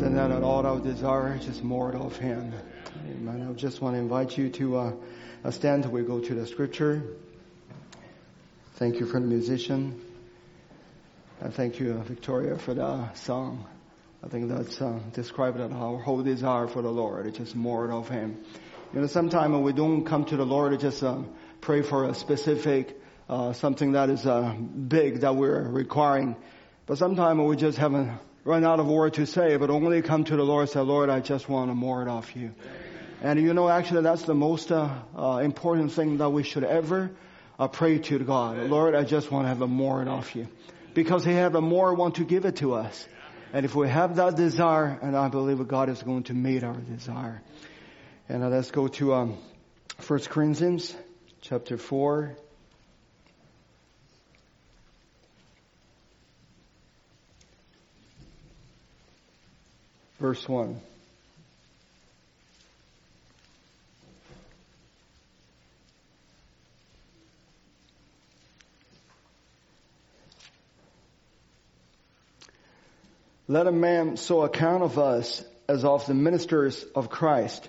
and that all our desire is just more of Him. Amen. I just want to invite you to uh, stand. We go to the scripture. Thank you for the musician. And thank you, uh, Victoria, for the song. I think that's uh, described our whole desire for the Lord. It's just more of Him. You know, sometimes we don't come to the Lord, to just um, pray for a specific uh, something that is uh, big that we're requiring. But sometimes we just haven't run out of word to say, but only come to the Lord and say, Lord, I just want a more of you. And you know, actually that's the most uh, uh, important thing that we should ever uh, pray to God. Lord, I just want to have a more of you. Because He have a more want to give it to us. And if we have that desire, and I believe God is going to meet our desire. And let's go to um, 1 Corinthians chapter 4. Verse 1. Let a man so account of us as of the ministers of Christ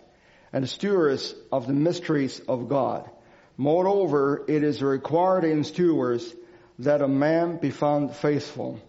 and stewards of the mysteries of God. Moreover, it is required in stewards that a man be found faithful.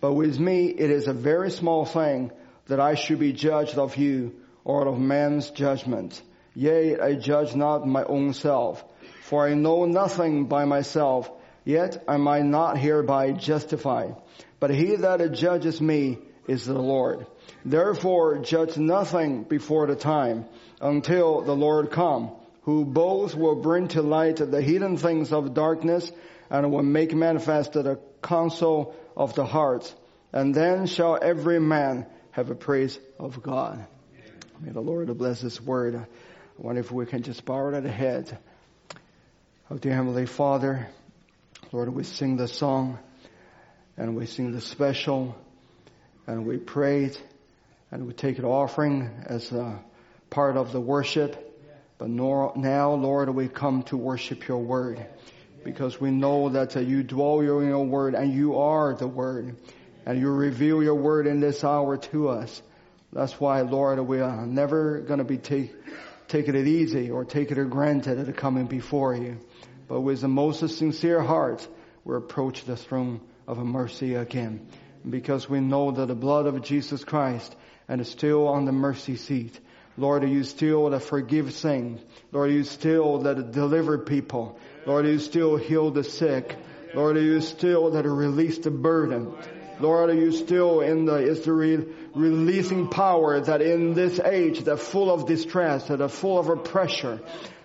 But with me, it is a very small thing that I should be judged of you or of man's judgment. Yea, I judge not my own self, for I know nothing by myself, yet am I not hereby justified. But he that judges me is the Lord. Therefore judge nothing before the time until the Lord come, who both will bring to light the hidden things of darkness and will make manifest the counsel of the hearts. And then shall every man have a praise of God. May the Lord bless this word. I wonder if we can just bow our head. Oh dear Heavenly Father, Lord, we sing the song and we sing the special and we prayed and we take an offering as a part of the worship. But now, Lord, we come to worship your word because we know that you dwell in your word and you are the word and you reveal your word in this hour to us. That's why, Lord, we are never going to be take, taking it easy or taking it granted at coming before you. But with the most sincere heart, we approach the throne of mercy again. Because we know that the blood of Jesus Christ and is still on the mercy seat. Lord, are you still that forgive sins. Lord, are you still that deliver people. Lord, are you still heal the sick. Lord, are you still that release the burden. Lord, are you still in the, is re- releasing power that in this age that full of distress, that are full of pressure.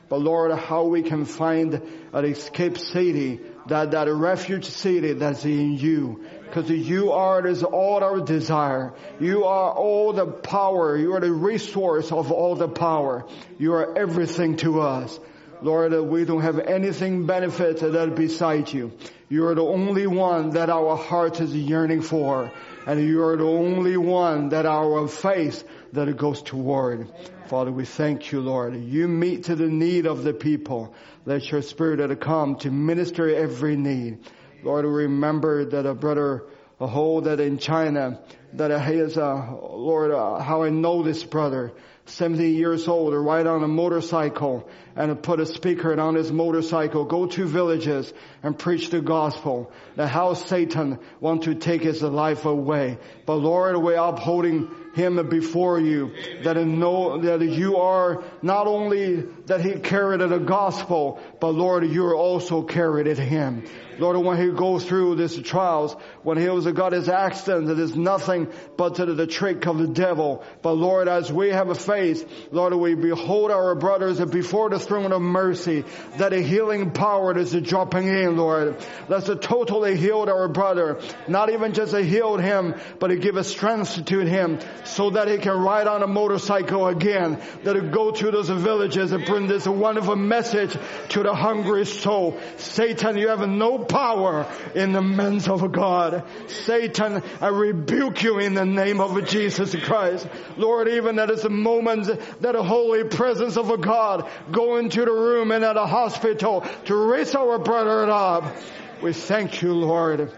But Lord, how we can find an escape city, that, that refuge city that's in you. Because you are is all our desire. You are all the power. You are the resource of all the power. You are everything to us. Lord, we don't have anything benefit that beside you. You are the only one that our heart is yearning for. And you are the only one that our faith that it goes toward. Father, we thank you, Lord. You meet to the need of the people. Let your spirit come to minister every need. Lord, remember that a brother, a whole that in China, that he is, uh, Lord, uh, how I know this brother. 70 years old or ride on a motorcycle and put a speaker on his motorcycle, go to villages and preach the gospel. That how Satan want to take his life away. But Lord, we're upholding him before you that know that you are not only that he carried the gospel, but Lord, you are also carried it him. Lord, when he goes through these trials, when he was got his accident, it is nothing but to the trick of the devil. But Lord, as we have a faith, Lord, we behold our brothers before the throne of mercy, that a healing power is dropping in, Lord. Let's totally healed our brother. Not even just a healed him, but to give a strength to him so that he can ride on a motorcycle again, that he go to those villages and bring this wonderful message to the hungry soul. Satan, you have no power in the hands of God. Satan, I rebuke you in the name of Jesus Christ. Lord, even at this moment that the holy presence of God go into the room and at a hospital to raise our brother up. We thank you, Lord.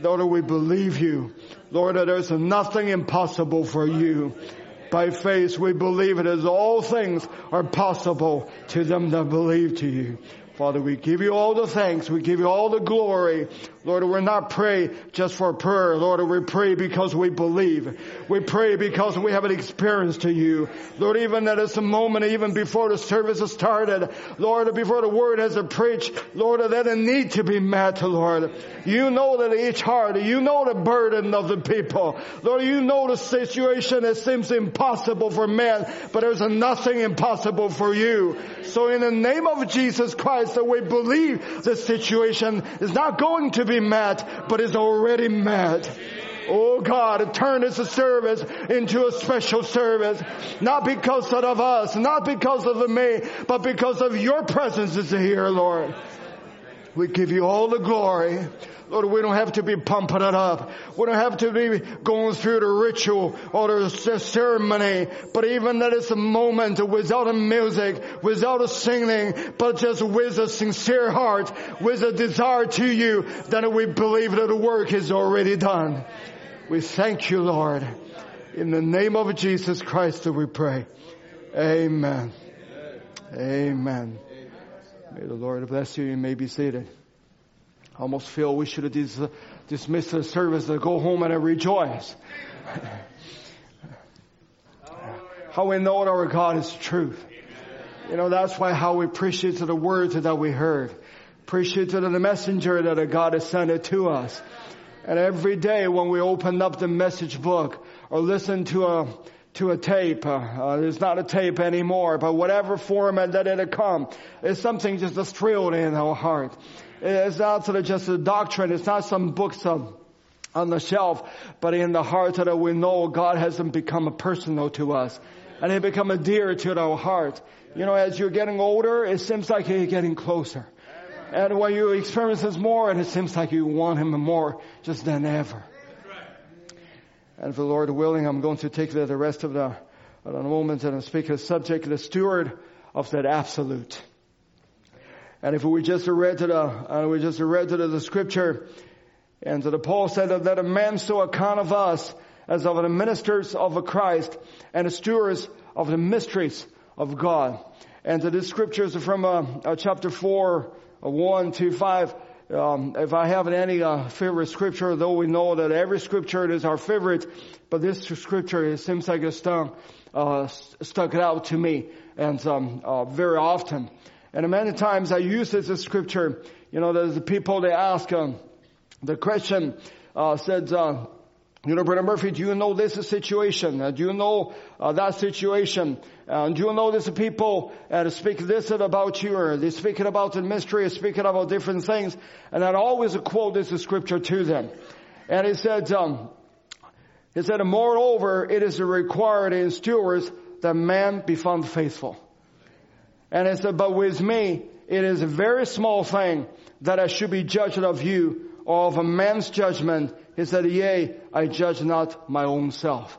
Lord, we believe you. Lord, there's nothing impossible for you. By faith, we believe it as all things are possible to them that believe to you. Father, we give you all the thanks. We give you all the glory. Lord, we're not pray just for prayer. Lord, we pray because we believe. We pray because we have an experience to you. Lord, even at this moment, even before the service has started, Lord, before the word has been preached, Lord, that a need to be met, Lord. You know that each heart, you know the burden of the people. Lord, you know the situation that seems impossible for man, but there's nothing impossible for you. So in the name of Jesus Christ, that we believe the situation is not going to be met, but is already met. Oh God, turn this service into a special service. Not because of us, not because of me, but because of your presence is here, Lord. We give you all the glory. Lord, we don't have to be pumping it up. We don't have to be going through the ritual or the ceremony, but even that it's a moment without a music, without a singing, but just with a sincere heart, with a desire to you, then we believe that the work is already done. We thank you, Lord. In the name of Jesus Christ that we pray. Amen. Amen. May the Lord bless you. You may be seated. I almost feel we should have dis- dismissed the service to go home and rejoice. how we know that our God is truth. You know, that's why how we appreciate the words that we heard. Appreciate the messenger that God has sent it to us. And every day when we open up the message book or listen to a to a tape. Uh, uh, it's not a tape anymore, but whatever format that it had come, it's something just that's thrilled in our heart. It's not sort of just a doctrine. It's not some books of, on the shelf, but in the heart that we know God hasn't become personal to us. And He become a dear to our heart. You know, as you're getting older, it seems like you're getting closer. And when you experience this more, and it seems like you want Him more just than ever. And for the Lord willing, I'm going to take the, rest of the, the moment and speak a subject, the steward of that absolute. And if we just read to the, uh, we just read to the, the scripture, and to the Paul said that, a man so account of us as of the ministers of Christ and the stewards of the mysteries of God. And to this scripture is from uh, uh, chapter 4, uh, 1 to 5. Um, if I have any uh, favorite scripture, though we know that every scripture is our favorite, but this scripture it seems like it's stuck, uh, stuck out to me, and um, uh, very often. And many times I use this scripture. You know, there's the people they ask, um, the question uh, said, uh, you know, Brother Murphy, do you know this situation? Uh, do you know uh, that situation? Uh, do you know these people uh, speak this about you, or they speaking about the mystery, speaking about different things? And I'd always quote this scripture to them. And he said, um, said, moreover, it is required in stewards that man be found faithful. And he said, but with me, it is a very small thing that I should be judged of you of a man's judgment. He said, yea, I judge not my own self.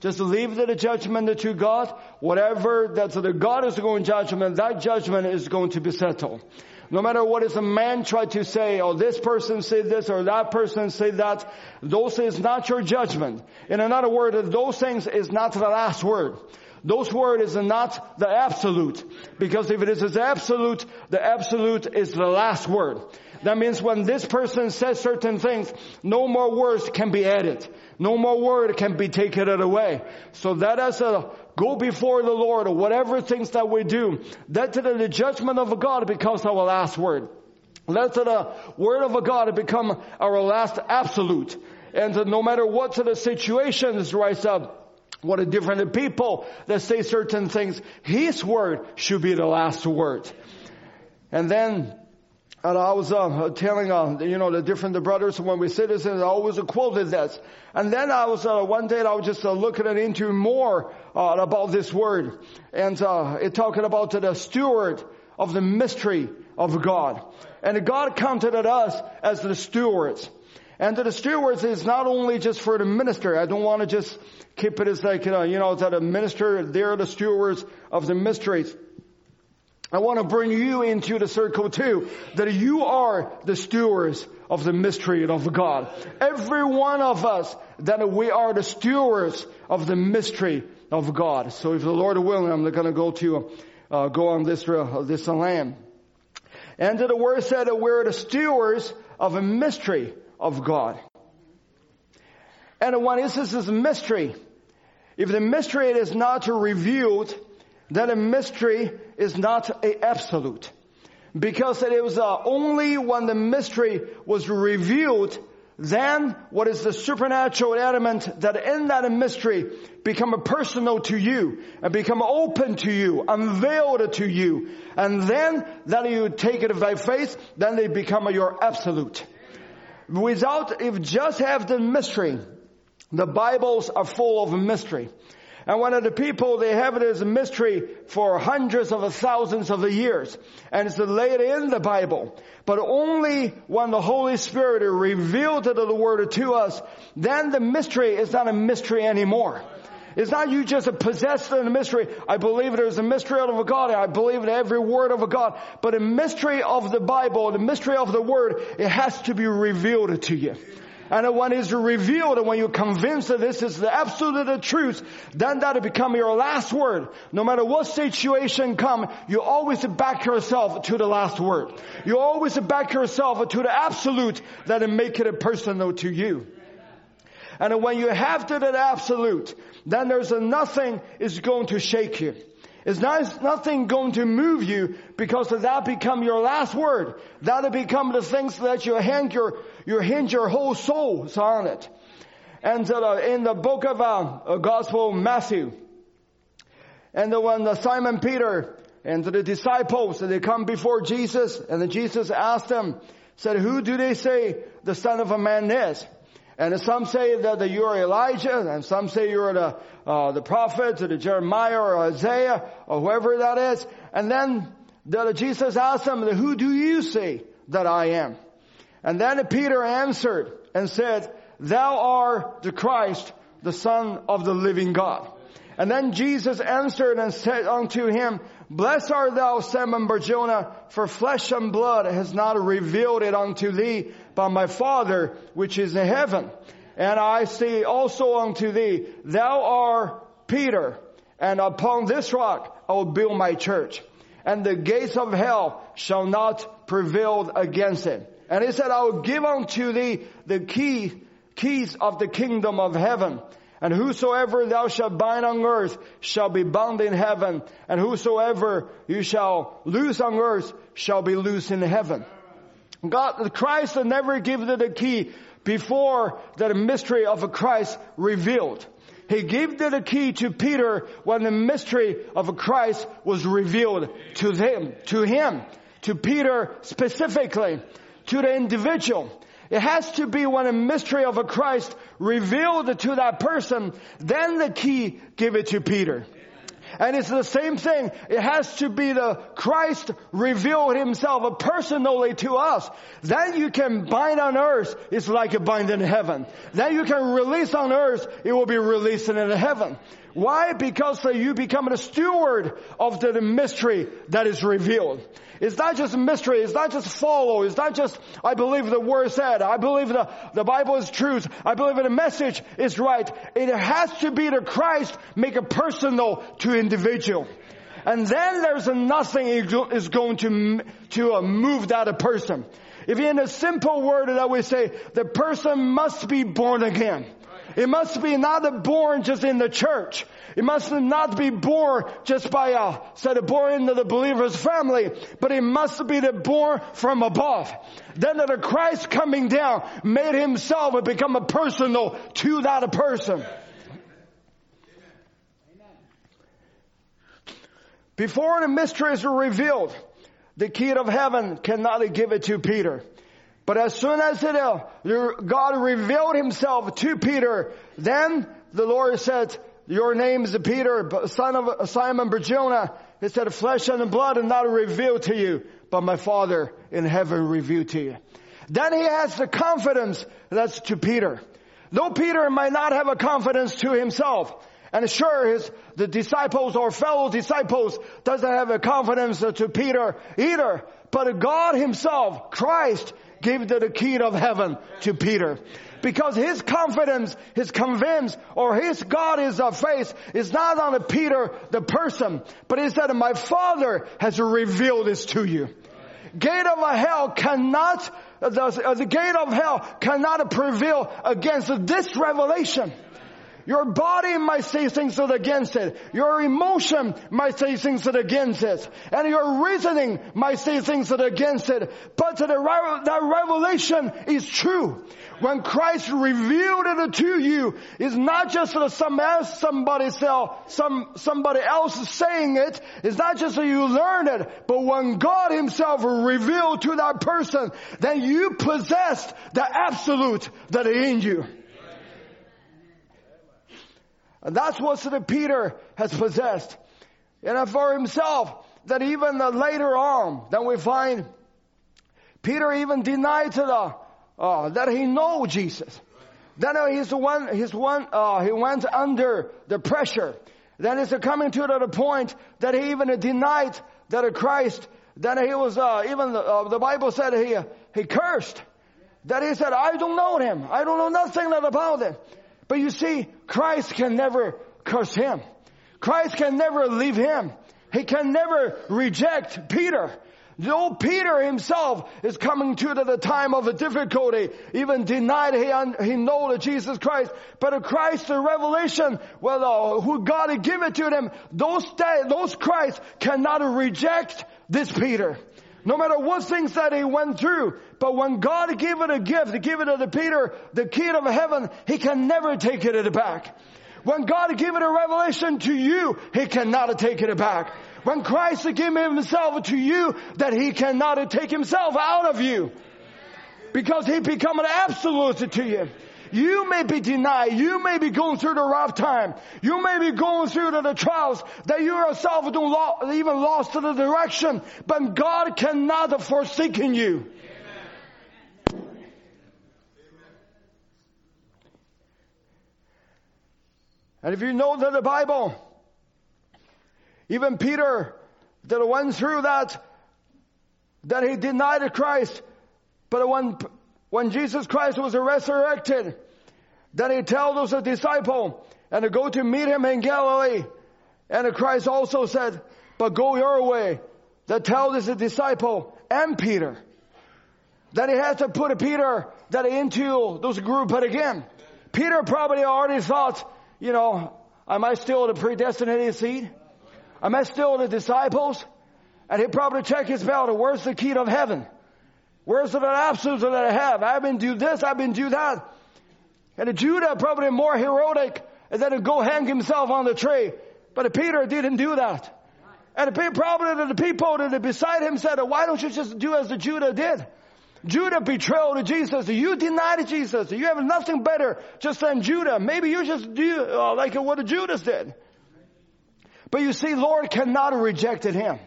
Just leave the judgment to God. Whatever that the God is going to judgment, that judgment is going to be settled. No matter what is a man try to say, or this person say this, or that person say that, those is not your judgment. In another word, those things is not the last word. Those word is not the absolute. Because if it is absolute, the absolute is the last word. That means when this person says certain things, no more words can be added. No more word can be taken away. So that as a go before the Lord or whatever things that we do, that to the judgment of God becomes our last word. Let the word of God become our last absolute. And no matter what the situations rise up, what a different people that say certain things. His word should be the last word. And then, and I was uh, telling, uh, you know, the different the brothers when we citizens, I always quoted this. And then I was, uh, one day I was just uh, looking into more uh, about this word. And uh, it talking about the steward of the mystery of God. And God counted us as the stewards. And the stewards is not only just for the minister. I don't want to just keep it as like, you know, you know, that a minister, they're the stewards of the mysteries. I want to bring you into the circle too, that you are the stewards of the mystery of God. Every one of us, that we are the stewards of the mystery of God. So if the Lord willing, I'm going to go to, uh, go on this, uh, this land. And the word said that we're the stewards of a mystery of God. And when this is a mystery, if the mystery is not revealed, then a mystery is not a absolute. Because it was uh, only when the mystery was revealed, then what is the supernatural element that in that mystery become personal to you and become open to you, unveiled to you. And then that you take it by faith, then they become your absolute. Without, if just have the mystery, the Bibles are full of mystery. And one of the people, they have it as a mystery for hundreds of thousands of years. And it's laid in the Bible. But only when the Holy Spirit revealed the word to us, then the mystery is not a mystery anymore. It's not you just possessed in a mystery. I believe there's a mystery of God. I believe in every word of God. But a mystery of the Bible, the mystery of the word, it has to be revealed to you. And when it's revealed and when you're convinced that this is the absolute truth, then that'll become your last word. No matter what situation come, you always back yourself to the last word. You always back yourself to the absolute that will make it personal to you. And when you have to that absolute, then there's nothing is going to shake you. It's not, nothing going to move you because that become your last word. That'll become the things that you hang your, you hinge your whole soul on it. And uh, in the book of uh, Gospel Matthew, and when the Simon Peter and the disciples, they come before Jesus, and then Jesus asked them, said, who do they say the Son of a Man is? And some say that you're Elijah, and some say you're the, uh, the prophet, or the Jeremiah, or Isaiah, or whoever that is. And then the, Jesus asked them, who do you say that I am? And then Peter answered and said, thou art the Christ, the son of the living God. And then Jesus answered and said unto him, Blessed art thou, Simon Barjona, for flesh and blood has not revealed it unto thee, but my Father which is in heaven. And I say also unto thee, thou art Peter, and upon this rock I will build my church, and the gates of hell shall not prevail against it. And he said, I will give unto thee the key, keys of the kingdom of heaven. And whosoever thou shalt bind on earth shall be bound in heaven. And whosoever you shall loose on earth shall be loose in heaven. God, Christ never gave the key before the mystery of Christ revealed. He gave the key to Peter when the mystery of Christ was revealed to him, to him, to Peter specifically, to the individual. It has to be when a mystery of a Christ revealed to that person, then the key give it to Peter. And it's the same thing. It has to be the Christ revealed himself personally to us. Then you can bind on earth. It's like a bind in heaven. Then you can release on earth. It will be released in heaven. Why? Because you become the steward of the mystery that is revealed. It's not just a mystery. It's not just follow. It's not just, I believe the word said. I believe the, the Bible is truth. I believe the message is right. It has to be the Christ make it personal to individual. And then there's nothing is going to, to uh, move that person. If in a simple word that we say, the person must be born again. It must be not born just in the church. It must not be born just by uh, a, said born into the believer's family, but it must be the born from above. Then that the Christ coming down made himself and become a personal to that person. Before the mysteries were revealed, the key of heaven cannot give it to Peter. But as soon as it, uh, God revealed himself to Peter, then the Lord said, your name is Peter, son of Simon Barjona. He said, flesh and blood and not revealed to you, but my Father in heaven revealed to you. Then he has the confidence that's to Peter. Though Peter might not have a confidence to himself, And sure, his, the disciples or fellow disciples doesn't have a confidence to Peter either. But God himself, Christ, gave the key of heaven to Peter. Because his confidence, his convince, or his God is a faith is not on Peter, the person, but he said, my Father has revealed this to you. Gate of hell cannot, the, the gate of hell cannot prevail against this revelation. Your body might say things that against it. Your emotion might say things that against it. And your reasoning might say things that against it. But the, that revelation is true. When Christ revealed it to you, it's not just that some else, somebody sell, some, somebody else saying it. It's not just that you learn it, but when God himself revealed to that person, then you possessed the absolute that is in you. And that's what St. Peter has possessed. And for himself, that even later on, then we find Peter even denied to the, uh, that he know Jesus. Then he's one, he's one, uh, he went under the pressure. Then it's coming to the point that he even denied that Christ, then he was, uh, even the, uh, the Bible said he, he cursed. That he said, I don't know him. I don't know nothing about him. But you see, Christ can never curse him. Christ can never leave him. He can never reject Peter. Though Peter himself is coming to the time of a difficulty, even denied he, he know that Jesus Christ, but Christ, the revelation, well, uh, who God had given to them, those, those Christ cannot reject this Peter. No matter what things that he went through, but when God gave it a gift, give it to Peter, the key of heaven, he can never take it back. When God gave it a revelation to you, he cannot take it back. When Christ gave himself to you, that he cannot take himself out of you. Because he become an absolute to you. You may be denied. You may be going through the rough time. You may be going through the, the trials that you yourself don't lo- even lost the direction. But God cannot have forsaken you. And if you know that the Bible, even Peter that went through that, that he denied Christ, but when when Jesus Christ was resurrected, then he tells the disciple and to go to meet him in Galilee. And Christ also said, but go your way. That tells the disciple and Peter. Then he had to put Peter that into those group, but again, Peter probably already thought, you know, am I still the predestinated seed? Am I still the disciples? And he probably checked his belt, where's the key of heaven? Where's the absolutes that I have? I've been do this, I've been do that. And Judah probably more heroic than to go hang himself on the tree. But Peter didn't do that. And probably the people that beside him said, why don't you just do as the Judah did? Judah betrayed Jesus. You denied Jesus. You have nothing better just than Judah. Maybe you just do uh, like what Judas did. But you see, Lord cannot reject him.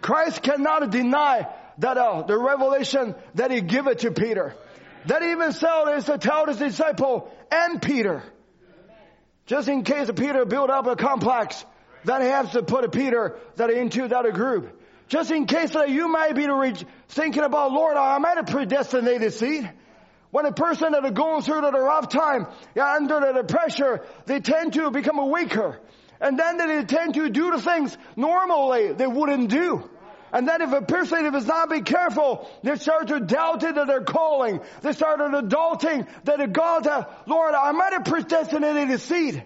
Christ cannot deny that uh, the revelation that he gave it to Peter. That even so is to tell his disciple and Peter. Just in case Peter built up a complex, that he has to put Peter that into that group. Just in case that you might be thinking about, Lord, I'm I a predestinated seed? When a person that are going through the rough time, yeah, under the pressure, they tend to become weaker. And then they tend to do the things normally they wouldn't do. And then if a person if is not be careful, they start to doubt it that they're calling. They start to adulting that God, uh, Lord, I might have predestinated a seed.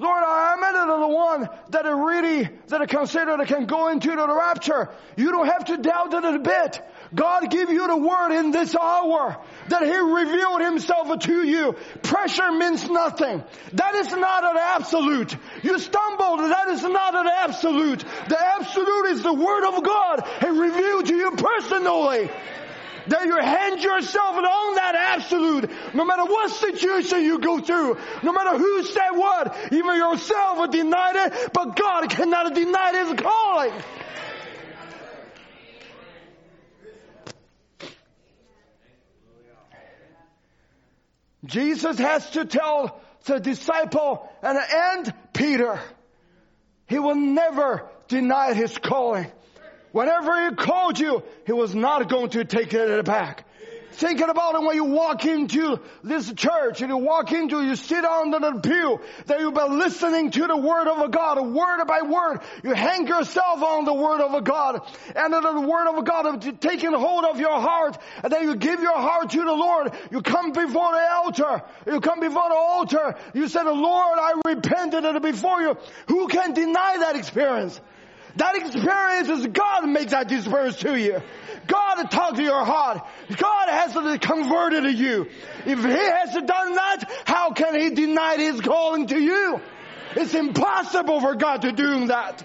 Lord, I am the one that are really, that are considered that can go into the rapture. You don't have to doubt it a bit. God give you the word in this hour that He revealed Himself to you. Pressure means nothing. That is not an absolute. You stumbled, that is not an absolute. The absolute is the word of God and revealed to you personally that you hand yourself on that absolute, no matter what situation you go through, no matter who said what, even yourself will deny it, but God cannot deny His calling. Jesus has to tell the disciple and, and Peter. He will never deny his calling. Whenever he called you, he was not going to take it back. Thinking about it when you walk into this church and you walk into, you sit on the pew, that you've been listening to the word of God, word by word. You hang yourself on the word of God and the word of God taking hold of your heart and then you give your heart to the Lord. You come before the altar. You come before the altar. You say, Lord, I repented before you. Who can deny that experience? That experience is God makes that experience to you. God talked to your heart. God has converted you. If He has done that, how can He deny His calling to you? It's impossible for God to do that.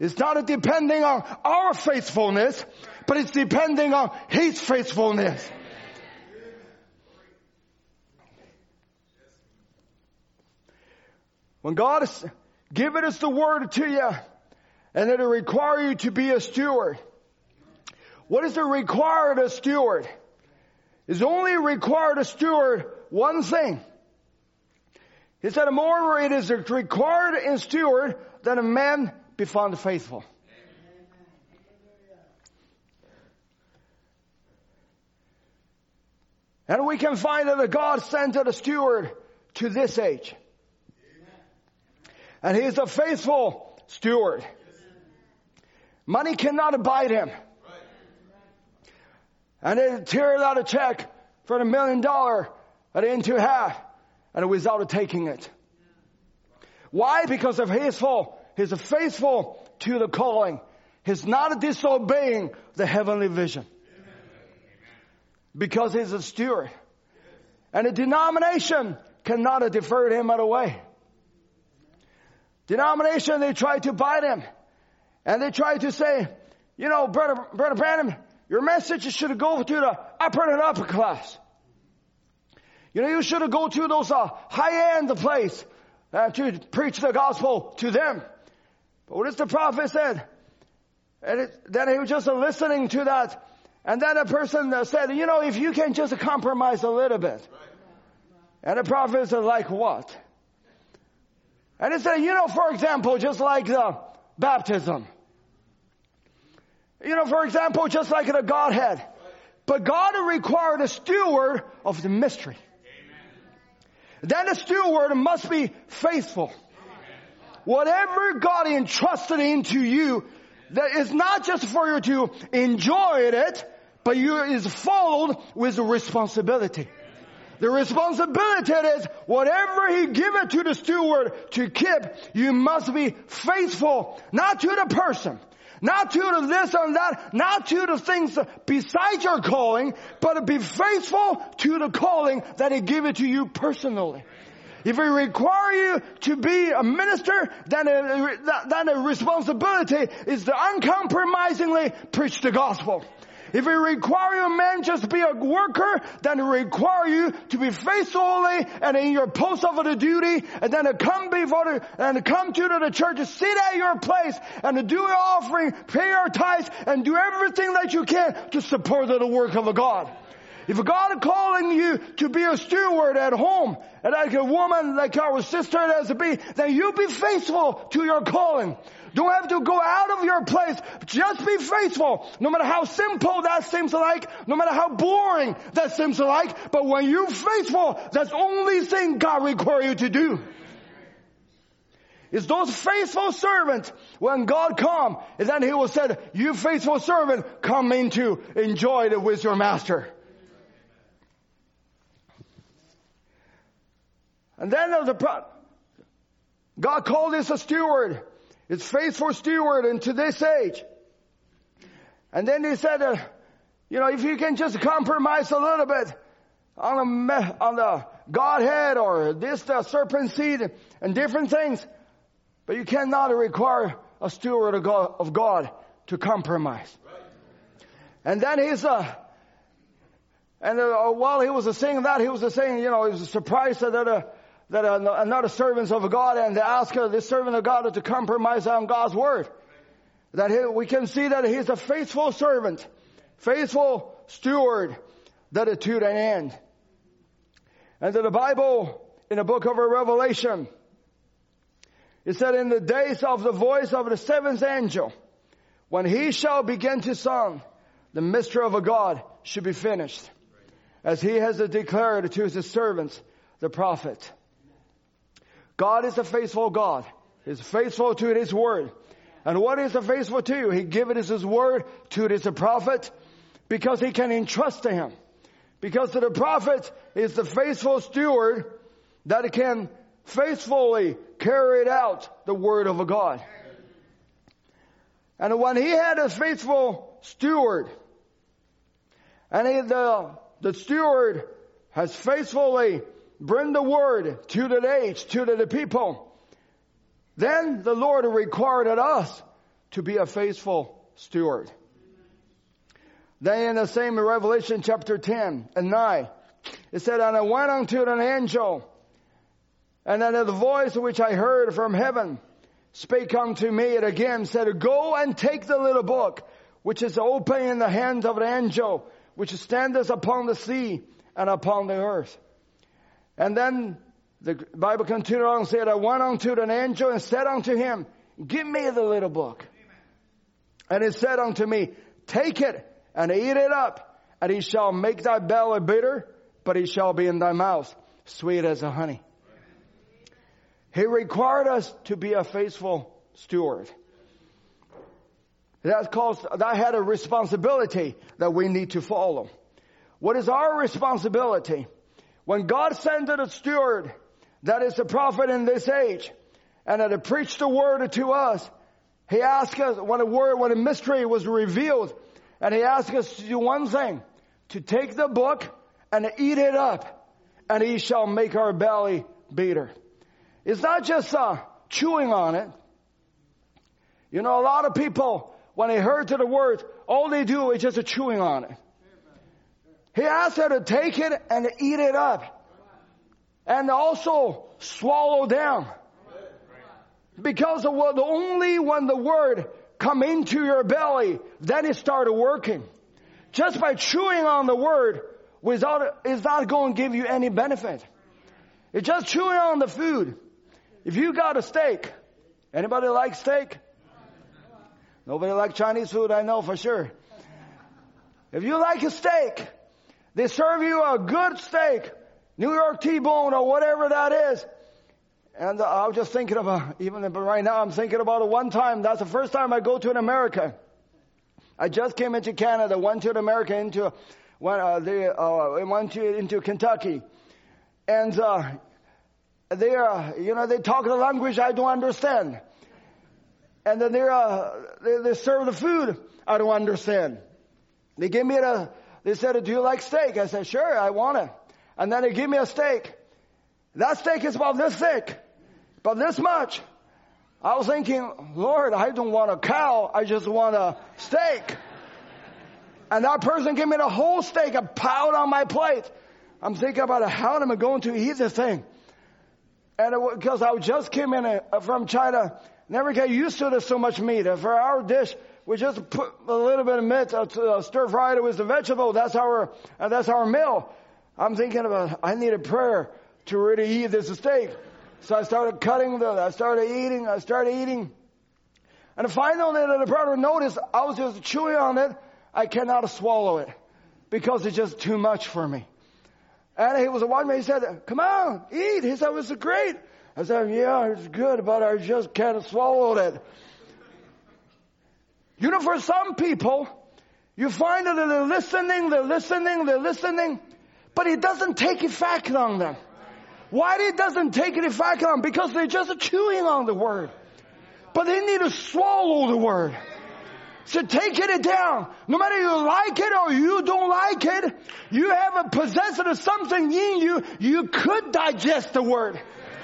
It's not depending on our faithfulness, but it's depending on His faithfulness. When God has given us the word to you, and that it require you to be a steward. What is it required a steward? Is only required a steward one thing. He said, a more it is required in steward that a man be found faithful. And we can find that God sent a steward to this age. And he is a faithful steward. Money cannot abide him. And they tear out a check for a million dollar and into half and without taking it. Why? Because of fault. He's faithful to the calling. He's not disobeying the heavenly vision. Because he's a steward. And a denomination cannot defer him away. Denomination, they try to bite him. And they try to say, you know, Brother, Brother Branham, your message should go to the upper and upper class. You know, you should go to those uh, high-end place uh, to preach the gospel to them. But what does the prophet said? And it, then he was just listening to that. And then a person said, you know, if you can just compromise a little bit. And the prophet said, like what? And he said, you know, for example, just like the baptism. You know, for example, just like the Godhead. But God required a steward of the mystery. Then a steward must be faithful. Whatever God entrusted into you, that is not just for you to enjoy it, but you is followed with responsibility. The responsibility is whatever he give it to the steward to keep, you must be faithful, not to the person, not to the this and that, not to the things besides your calling, but be faithful to the calling that he give it to you personally. If he require you to be a minister, then a, then a responsibility is to uncompromisingly preach the gospel. If it require a man just be a worker, then it require you to be faithfully and in your post of the duty, and then to come before the, and come to the church, sit at your place, and to do your offering, pay your tithes, and do everything that you can to support the work of God. If God is calling you to be a steward at home, and like a woman, like our sister has to be, then you be faithful to your calling. Don't have to go out of your place. Just be faithful. No matter how simple that seems like, no matter how boring that seems like, but when you're faithful, that's the only thing God requires you to do. It's those faithful servants when God come, and then He will say, you faithful servant, come into enjoy it with your master. And then there's a God called this a steward. It's faithful steward into this age. And then he said, uh, you know, if you can just compromise a little bit on the, on the Godhead or this the serpent seed and different things, but you cannot require a steward of God, of God to compromise. And then he's, uh, and uh, while he was saying that, he was saying, you know, he was surprised that, uh, that are not servants of God and they ask this servant of God to compromise on God's word. That he, we can see that he's a faithful servant, faithful steward, that to an end. And in the Bible, in the book of Revelation, it said, in the days of the voice of the seventh angel, when he shall begin to song, the mystery of a God should be finished, as he has declared to his servants, the prophet. God is a faithful God. He's faithful to his word. And what is a faithful to? You? He given his word to his a prophet because he can entrust to him. Because the prophet is the faithful steward that can faithfully carry out the word of God. And when he had a faithful steward, and he, the, the steward has faithfully bring the word to the age, to the people, then the Lord required us to be a faithful steward. Then in the same Revelation chapter 10 and 9, it said, And I went unto an angel, and then the voice which I heard from heaven spake unto me, and again said, Go and take the little book, which is open in the hand of an angel, which standeth upon the sea and upon the earth. And then the Bible continued on and said, I went unto an angel and said unto him, Give me the little book. And he said unto me, Take it and eat it up, and he shall make thy belly bitter, but he shall be in thy mouth sweet as a honey. He required us to be a faithful steward. That caused, that had a responsibility that we need to follow. What is our responsibility? When God sent a steward, that is a prophet in this age, and that preached the word to us, he asked us, when a word, when a mystery was revealed, and he asked us to do one thing, to take the book and eat it up, and he shall make our belly bitter. It's not just uh, chewing on it. You know, a lot of people, when they heard to the word, all they do is just a chewing on it. He asked her to take it and eat it up. And also swallow down. Because of what, only when the word come into your belly, then it started working. Just by chewing on the word without, is not going to give you any benefit. It's just chewing on the food. If you got a steak, anybody like steak? Nobody like Chinese food, I know for sure. If you like a steak, they serve you a good steak, New York T-bone or whatever that is, and uh, I was just thinking about, even right now, I'm thinking about it one time. That's the first time I go to an America. I just came into Canada, went to an America, into, went, uh, they, uh, went to, into Kentucky. And, uh, they are, you know, they talk the language I don't understand. And then they're, uh, they, they serve the food I don't understand. They give me a, they said, do you like steak? I said, sure, I want it. And then they give me a steak. That steak is about this thick. But this much. I was thinking, Lord, I don't want a cow. I just want a steak. And that person gave me the whole steak and piled on my plate. I'm thinking about how am I going to eat this thing? And because I just came in uh, from China, never get used to this so much meat. And For our dish, we just put a little bit of meat, uh, stir fried it with the vegetable. That's our, uh, that's our meal. I'm thinking about, I need a prayer to really eat this steak. So I started cutting the, I started eating, I started eating. And finally the brother noticed I was just chewing on it. I cannot swallow it because it's just too much for me. And he was watching me. He said, come on, eat. He said, it was great. I said, yeah, it's good, but I just can't swallow it. You know, for some people, you find that they're listening, they're listening, they're listening, but it doesn't take effect on them. Why it doesn't take effect on them? Because they're just chewing on the word. But they need to swallow the word. So take it down. No matter you like it or you don't like it, you have a possession of something in you, you could digest the word.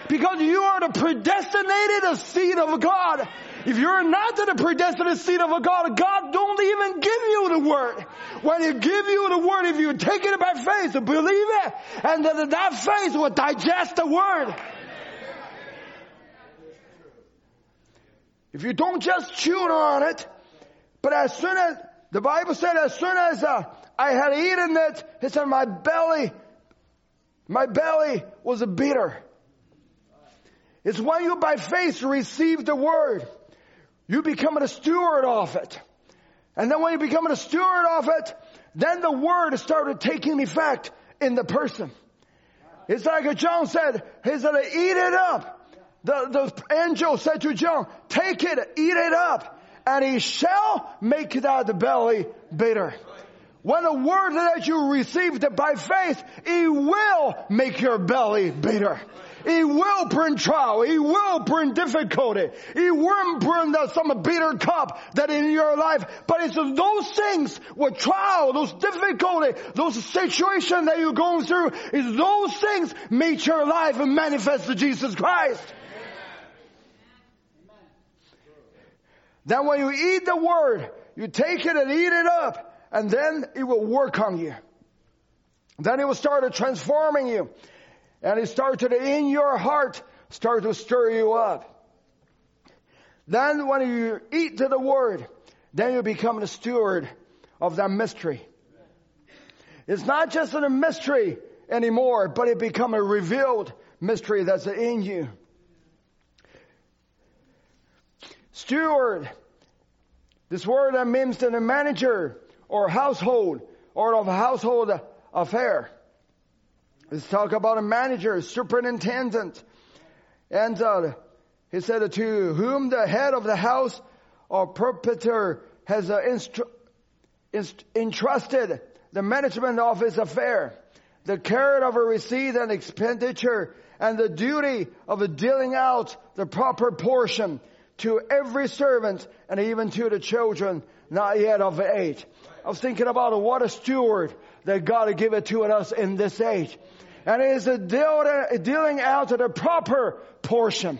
Because you are the predestinated seed of God. If you're not in the predestined seed of a God, God don't even give you the word. When He give you the word, if you take it by faith, believe it, and then that faith will digest the word. If you don't just chew on it, but as soon as, the Bible said as soon as uh, I had eaten it, it said my belly, my belly was a bitter. It's when you by faith receive the word, you become a steward of it. And then when you become a steward of it, then the word started taking effect in the person. It's like John said, he said, eat it up. The, the angel said to John, take it, eat it up, and he shall make that belly bitter. When the word that you received by faith, it will make your belly bitter. He will bring trial. He will bring difficulty. He will bring the, some bitter cup that in your life. But it's those things, with trial, those difficulty, those situations that you're going through, is those things make your life and manifest to Jesus Christ. Then when you eat the word, you take it and eat it up, and then it will work on you. Then it will start transforming you. And it started in your heart, start to stir you up. Then when you eat to the word, then you become the steward of that mystery. It's not just a mystery anymore, but it become a revealed mystery that's in you. Steward. This word means the manager or household or of household affair. Let's talk about a manager, superintendent. And uh, he said to whom the head of the house or proprietor has uh, instru- inst- entrusted the management of his affair, the care of a receipt and expenditure, and the duty of dealing out the proper portion to every servant and even to the children not yet of age. I was thinking about what a steward that God had given to us in this age. And it is a dealing out the proper portion.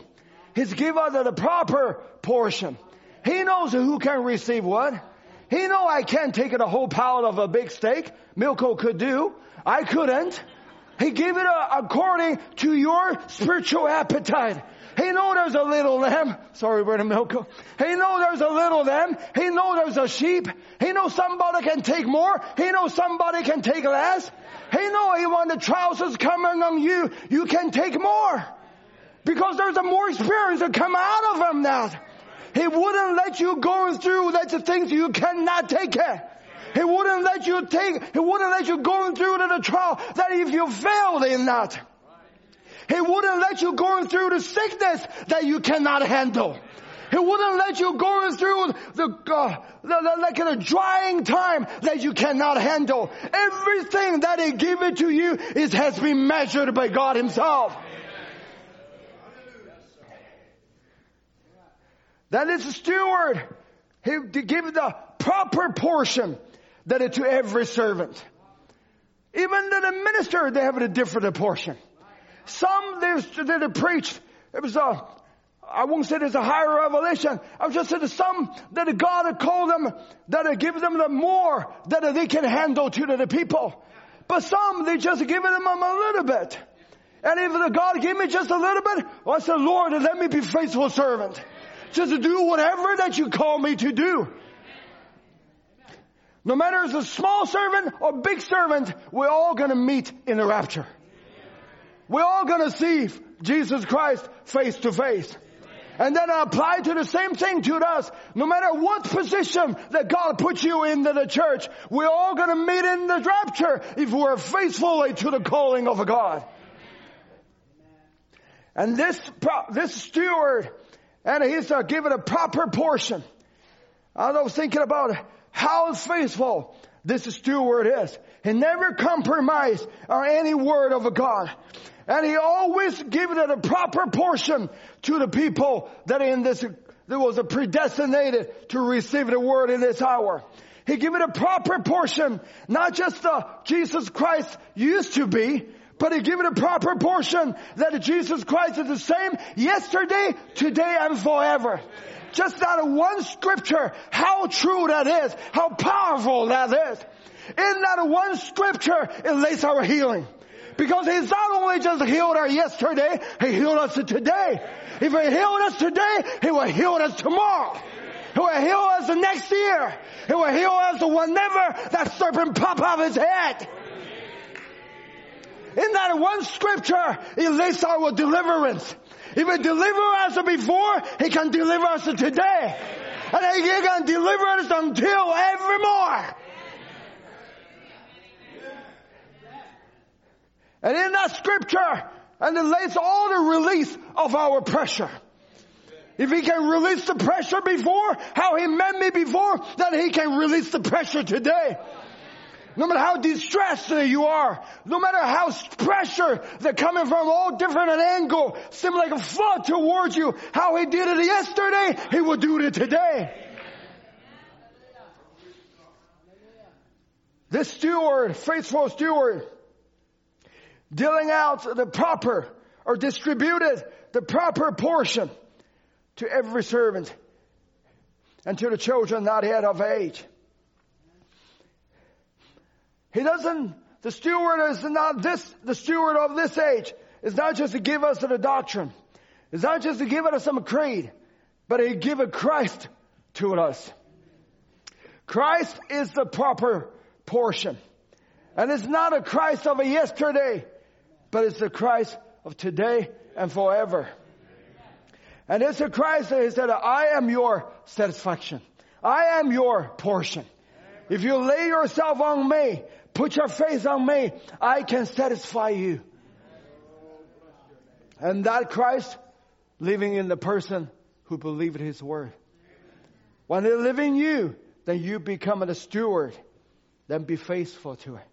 He's given us the proper portion. He knows who can receive what. He know I can't take a whole pound of a big steak. Milko could do. I couldn't. He gave it uh, according to your spiritual appetite. He know there's a little lamb. Sorry, Brother Milko. He know there's a little lamb. He know there's a sheep. He know somebody can take more. He know somebody can take less. He know when the trials is coming on you, you can take more. Because there's a more experience that come out of him that. He wouldn't let you go through that the things you cannot take it. He wouldn't let you take, he wouldn't let you go through the trial that if you failed in that. He wouldn't let you go through the sickness that you cannot handle. He wouldn't let you go through the, uh, the, the, like a drying time that you cannot handle. Everything that He given to you is has been measured by God Himself. That is a steward. He give the proper portion that to every servant. Even to the minister, they have a different portion. Some that they preached. It was a, I won't say there's a higher revelation. I was just saying some that God had called them, that had given them the more that they can handle to the people. But some, they just given them a little bit. And if the God gave me just a little bit, well, I said, Lord, let me be faithful servant. Just do whatever that you call me to do. No matter if it's a small servant or big servant, we're all gonna meet in the rapture. We're all gonna see Jesus Christ face to face. And then apply to the same thing to us. No matter what position that God puts you into the church, we're all gonna meet in the rapture if we're faithfully to the calling of God. And this, this steward, and he's uh, given a proper portion. I was thinking about how faithful this steward is. He never compromised on any word of God. And he always given it a proper portion to the people that in this, that was a predestinated to receive the word in this hour. He gave it a proper portion, not just the Jesus Christ used to be, but he gave it a proper portion that Jesus Christ is the same yesterday, today, and forever. Just that one scripture, how true that is, how powerful that is. In that one scripture, it lays our healing. Because He's not only just healed us yesterday, He healed us today. If He healed us today, He will heal us tomorrow. He will heal us the next year. He will heal us whenever that serpent pop out of his head. In that one scripture, He lists our deliverance. If He delivered us before, He can deliver us today. And He can deliver us until evermore. And in that scripture, and it lays all the release of our pressure. If he can release the pressure before, how he met me before, then he can release the pressure today. No matter how distressed you are, no matter how pressure they're coming from all different angles, seem like a flood towards you, how he did it yesterday, he will do it today. This steward, faithful steward, dealing out the proper or distributed the proper portion to every servant and to the children not yet of age. He doesn't, the steward is not this, the steward of this age is not just to give us the doctrine. It's not just to give us some creed, but he give a Christ to us. Christ is the proper portion. And it's not a Christ of a yesterday, but it's the Christ of today and forever. And it's a Christ that said, I am your satisfaction. I am your portion. If you lay yourself on me, put your faith on me, I can satisfy you. And that Christ living in the person who believed his word. When they live in you, then you become a steward. Then be faithful to it.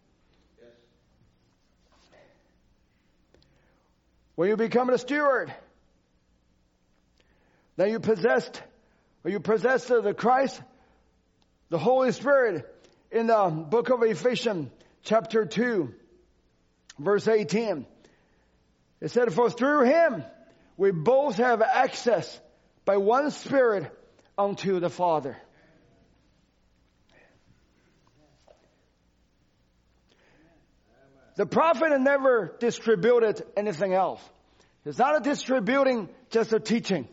When you become a steward, then you possessed, or you possess the Christ, the Holy Spirit, in the book of Ephesians, chapter 2, verse 18. It said, For through him we both have access by one Spirit unto the Father. The prophet never distributed anything else. It's not a distributing just a teaching.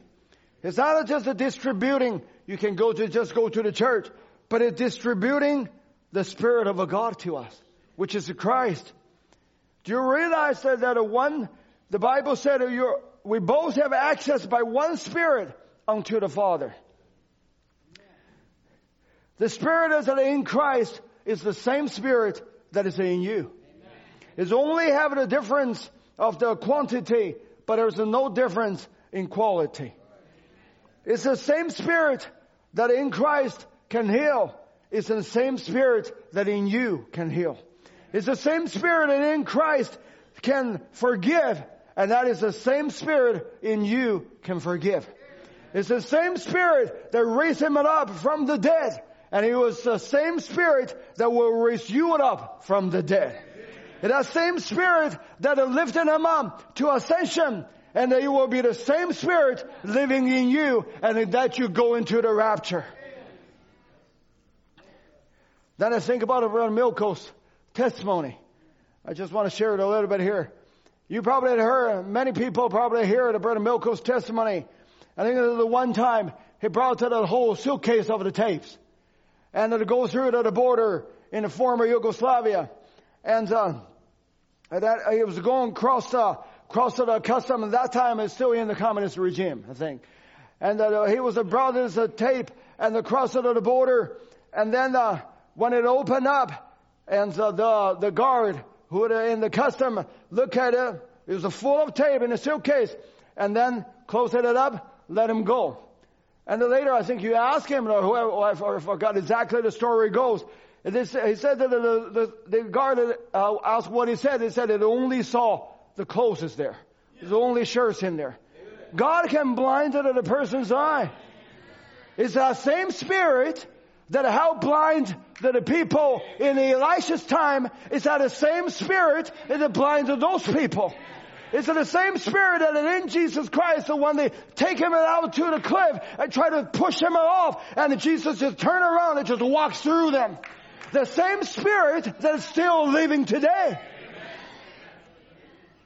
It's not just a distributing, you can go to just go to the church, but it's distributing the Spirit of a God to us, which is Christ. Do you realize that, that one, the Bible said we both have access by one Spirit unto the Father. The Spirit that is in Christ is the same Spirit that is in you. It's only having a difference of the quantity, but there's no difference in quality. It's the same spirit that in Christ can heal. It's the same spirit that in you can heal. It's the same spirit that in Christ can forgive. And that is the same spirit in you can forgive. It's the same spirit that raised him up from the dead. And it was the same spirit that will raise you up from the dead. That same spirit that lifted him up to ascension and it will be the same spirit living in you and that you go into the rapture. Then I think about the Brother Milko's testimony. I just want to share it a little bit here. You probably heard, many people probably heard of Brother Milko's testimony. I think it was the one time he brought to the whole suitcase of the tapes. And it goes through to the border in the former Yugoslavia. And, uh, that, he was going across, uh, crossed the custom at that time is still in the communist regime, I think. And uh, he was a brother's uh, tape and the crossed of the border. And then uh, when it opened up and the, the guard who in the custom look at it, it was full of tape in a suitcase and then closed it up, let him go. And later I think you ask him or whoever, or I forgot exactly the story goes. He said that the, the, the guard uh, asked what he said. He said it only saw the clothes is there. There's only shirts in there. God can blind the person's eye. It's that same spirit that helped blind the people in Elisha's time. It's that the same spirit that blinded those people. It's the same spirit that in Jesus Christ, the one they take him out to the cliff and try to push him off, and Jesus just turn around and just walks through them. The same spirit that is still living today.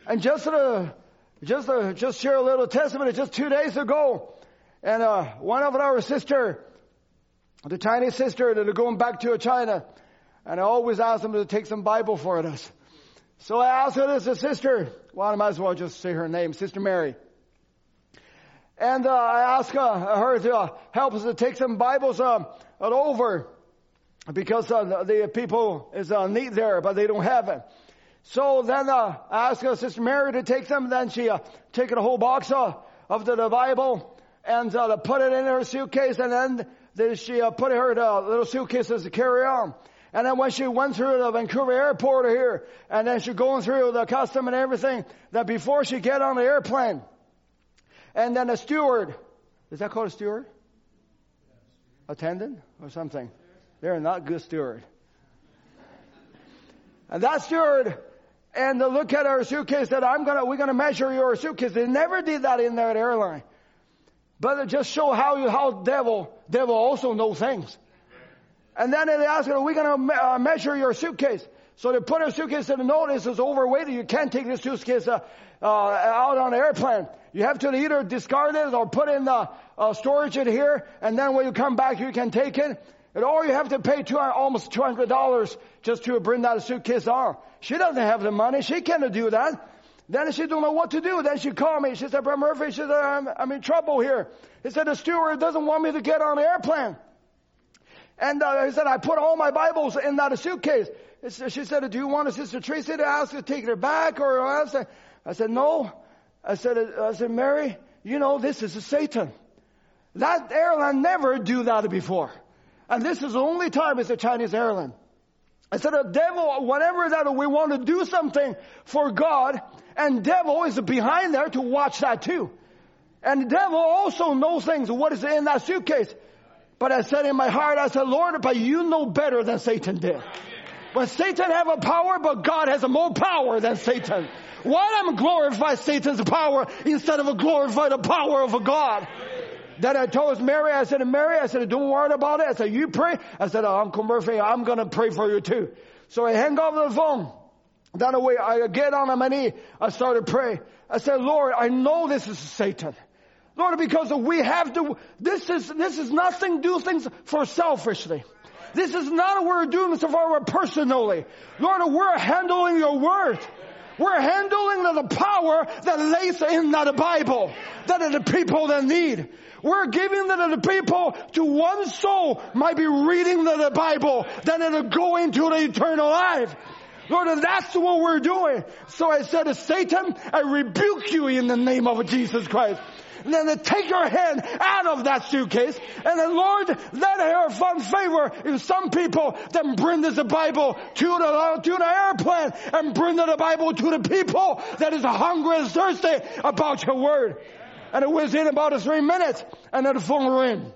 And just to, just to, just share a little testimony, just two days ago, and uh, one of our sister, the Chinese sister, that are going back to China, and I always ask them to take some Bible for us. So I asked her, this is sister. Well, I might as well just say her name, Sister Mary. And uh, I asked uh, her to uh, help us to take some Bibles uh, over because uh, the people is uh, need there, but they don't have it. So then uh, I asked uh, Sister Mary to take them. Then she uh, took a whole box uh, of the, the Bible and uh, put it in her suitcase. And then, then she uh, put her uh, little suitcases to carry on. And then when she went through the Vancouver airport here, and then she going through the custom and everything, that before she get on the airplane, and then a steward, is that called a steward? Attendant or something? They're not good steward. And that steward, and to look at our suitcase that I'm gonna, we're gonna measure your suitcase. They never did that in that airline. But it just show how you, how devil, devil also knows things. And then they ask her, are we going to uh, measure your suitcase? So they put her suitcase in the notice is overweight. You can't take this suitcase uh, uh, out on the airplane. You have to either discard it or put in the uh, storage it here, and then when you come back, you can take it. And or you have to pay two, almost two hundred dollars just to bring that suitcase on. She doesn't have the money. She can't do that. Then she don't know what to do. Then she called me. She said, Brother Murphy, she said, I'm, I'm in trouble here. He said, the steward doesn't want me to get on the airplane. And uh, he said, I put all my Bibles in that suitcase. She said, do you want Sister Tracy to ask to take it back or I said, I said, no. I said, I said, Mary, you know, this is a Satan. That airline never do that before. And this is the only time it's a Chinese airline. I said, the devil, whatever that we want to do something for God, and devil is behind there to watch that too. And the devil also knows things, what is in that suitcase. But I said in my heart, I said, Lord, but you know better than Satan did. But Satan have a power, but God has more power than Satan. Why am glorify Satan's power instead of glorify the power of a God? Then I told Mary, I said, Mary, I said, don't worry about it. I said, you pray. I said, Uncle Murphy, I'm going to pray for you too. So I hang up the phone. Then way I get on my knee. I started praying. I said, Lord, I know this is Satan. Lord, because we have to, this is, this is nothing, do things for selfishly. This is not we're doing this for personally. Lord, we're handling your word. We're handling the power that lays in the Bible, that are the people that need. We're giving the people to one soul might be reading the Bible, then it'll go into the eternal life. Lord, that's what we're doing. So I said to Satan, I rebuke you in the name of Jesus Christ. And then take her hand out of that suitcase. And then Lord, let her find favor in some people that bring this Bible to the, to the airplane and bring the Bible to the people that is hungry and thirsty about your word. And it was in about three minutes and then the phone rang.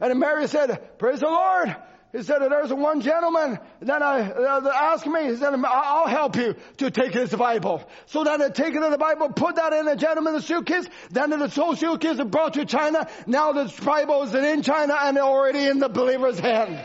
And Mary said, praise the Lord. He said, there's one gentleman. Then I uh, asked me. He said, I'll help you to take his Bible. So then I take it in the Bible, put that in the gentleman's suitcase. Then the suitcase is brought to China. Now the Bible is in China and already in the believer's hand.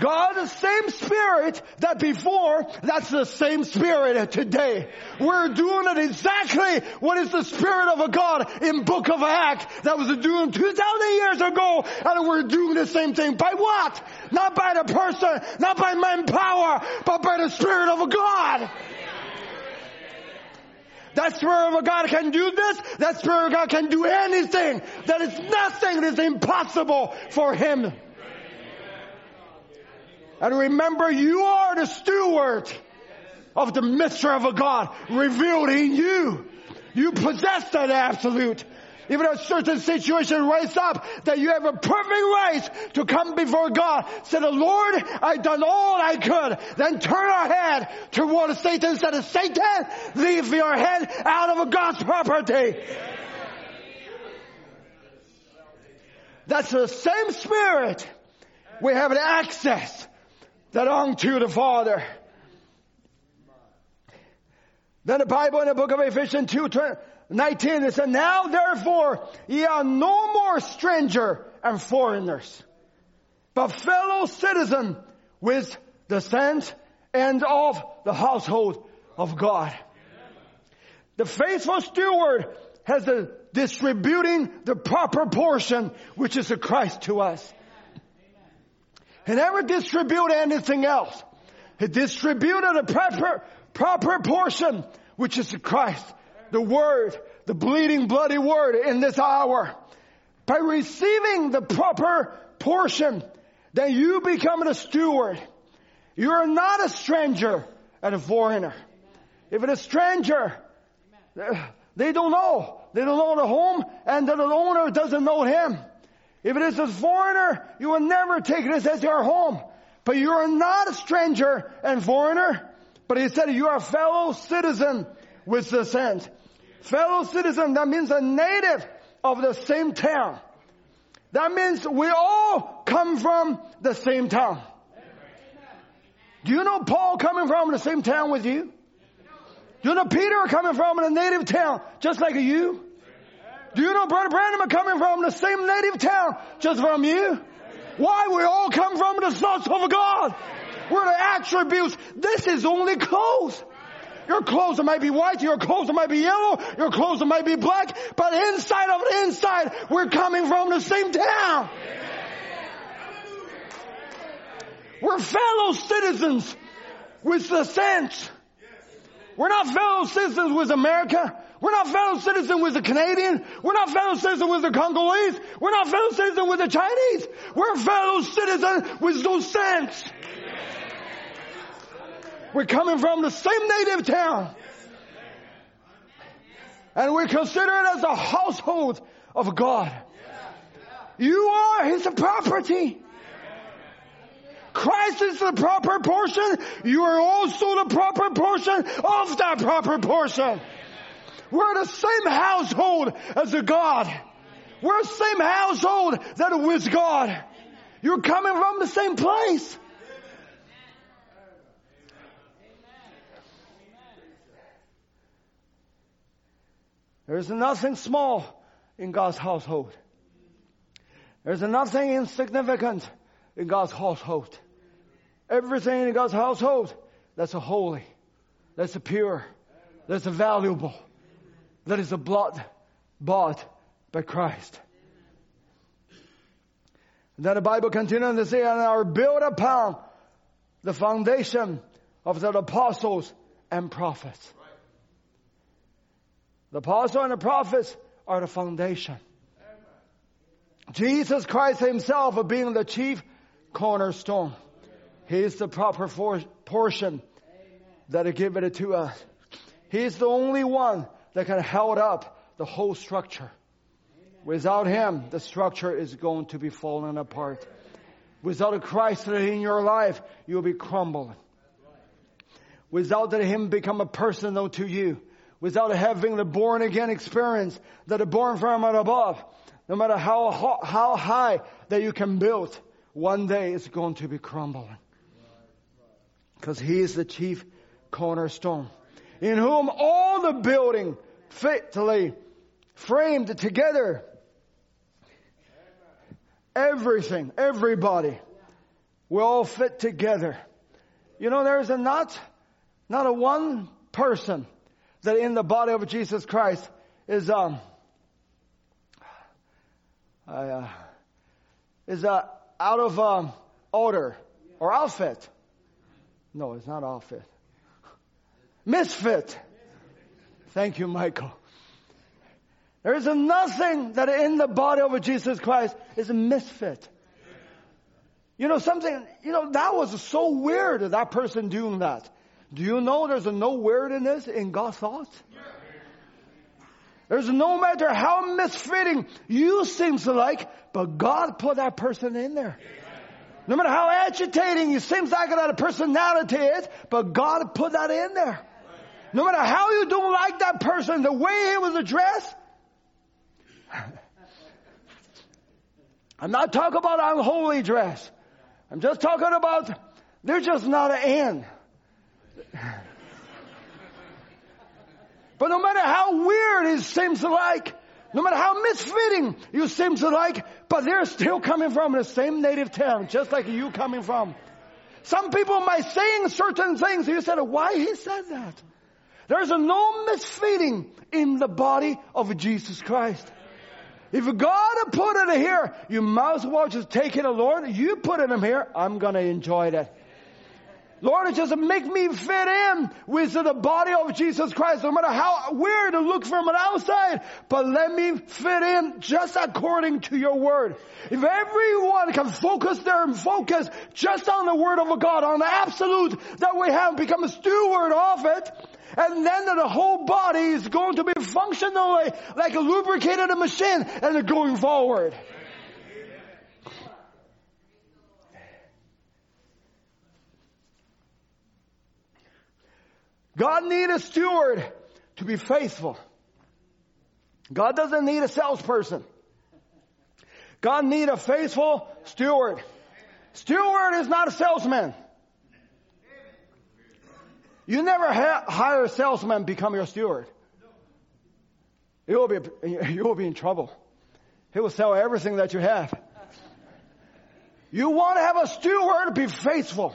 God, the same spirit that before, that's the same spirit today. We're doing it exactly what is the spirit of a God in book of Acts that was doing 2,000 years ago and we're doing the same thing. By what? Not by the person, not by manpower, but by the spirit of a God. That Spirit of God can do this. That Spirit of God can do anything. That is nothing that is impossible for Him. And remember, you are the steward of the mystery of a God revealed in you. You possess that absolute. Even a certain situation rise up that you have a perfect right to come before God. Say, the Lord, I've done all I could. Then turn our head toward Satan said, Satan, leave your head out of God's property. That's the same spirit. We have access that unto the Father. Then the Bible in the book of Ephesians 2, 19, it said, Now therefore ye are no more stranger and foreigners, but fellow citizen with the saints and of the household of God. The faithful steward has the distributing the proper portion, which is a Christ to us. He never distribute anything else. He distributed a proper, proper portion, which is the Christ, the Word, the bleeding bloody Word in this hour. By receiving the proper portion, then you become a steward. You are not a stranger and a foreigner. If it's a stranger, they don't know. They don't know the home and the owner doesn't know him. If it is a foreigner, you will never take this as your home. But you are not a stranger and foreigner. But he said you are a fellow citizen with the saints. Fellow citizen, that means a native of the same town. That means we all come from the same town. Do you know Paul coming from the same town with you? Do you know Peter coming from a native town just like you? Do you know Brother Branham coming from the same native town just from you? Why? We all come from the sons of God. We're the attributes. This is only clothes. Your clothes might be white, your clothes might be yellow, your clothes might be black, but inside of the inside, we're coming from the same town. We're fellow citizens with the saints. We're not fellow citizens with America. We're not fellow citizens with the Canadian. We're not fellow citizens with the Congolese. We're not fellow citizens with the Chinese. We're fellow citizens with those saints. We're coming from the same native town. And we're considered as a household of God. You are His property. Christ is the proper portion. You are also the proper portion of that proper portion. We're the same household as a God. We're the same household that with God. You're coming from the same place. There's nothing small in God's household. There's nothing insignificant in God's household. Everything in God's household, that's holy, that's pure, that's valuable, that is a blood bought by Christ. And then the Bible continues to say, and are built upon the foundation of the apostles and prophets. The apostle and the prophets are the foundation. Jesus Christ himself being the chief cornerstone. He is the proper for, portion that is given to us. He is the only one that can hold up the whole structure. Without Him, the structure is going to be falling apart. Without a Christ in your life, you'll be crumbling. Without Him become a personal to you, without having the born again experience that are born from above, no matter how, how high that you can build, one day it's going to be crumbling. Because he is the chief cornerstone, in whom all the building fitly framed together, everything, everybody, we all fit together. You know, there's a not, not a one person that in the body of Jesus Christ is um uh, is uh, out of um, order or outfit. No, it's not outfit. Misfit. Thank you, Michael. There is nothing that in the body of Jesus Christ is a misfit. You know something, you know, that was so weird that person doing that. Do you know there's no weirdness in God's thoughts? There's no matter how misfitting you seems like, but God put that person in there. No matter how agitating you seems like that personality is, but God put that in there. No matter how you don't like that person, the way he was addressed. I'm not talking about unholy dress. I'm just talking about they're just not an end. But no matter how weird it seems to like, no matter how misfitting you seem to like, but they're still coming from the same native town, just like you coming from. Some people might saying certain things. You said, why he said that? There's no misfitting in the body of Jesus Christ. If God put it here, you as well just take it, Lord. You put it in here. I'm gonna enjoy that. Lord, just make me fit in with the body of Jesus Christ, no matter how weird to look from an outside, but let me fit in just according to your word. If everyone can focus their focus just on the word of God, on the absolute that we have, become a steward of it, and then the whole body is going to be functionally like a lubricated machine and going forward. God needs a steward to be faithful. God doesn't need a salesperson. God needs a faithful steward. Steward is not a salesman. You never ha- hire a salesman become your steward. You will be you will be in trouble. He will sell everything that you have. You want to have a steward be faithful.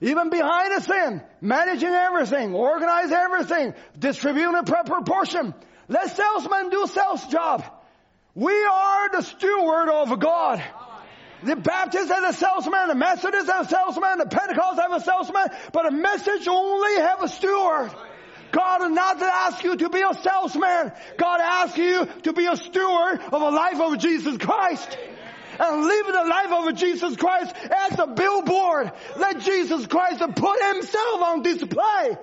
Even behind the scene, managing everything, organize everything, distribute in proper portion. Let salesmen do sales job. We are the steward of God. The Baptists have a salesman, the Methodists have a salesman, the Pentecostals have a salesman, but a message only have a steward. God does not ask you to be a salesman. God asks you to be a steward of a life of Jesus Christ and live the life of Jesus Christ as a billboard. Let Jesus Christ put himself on display.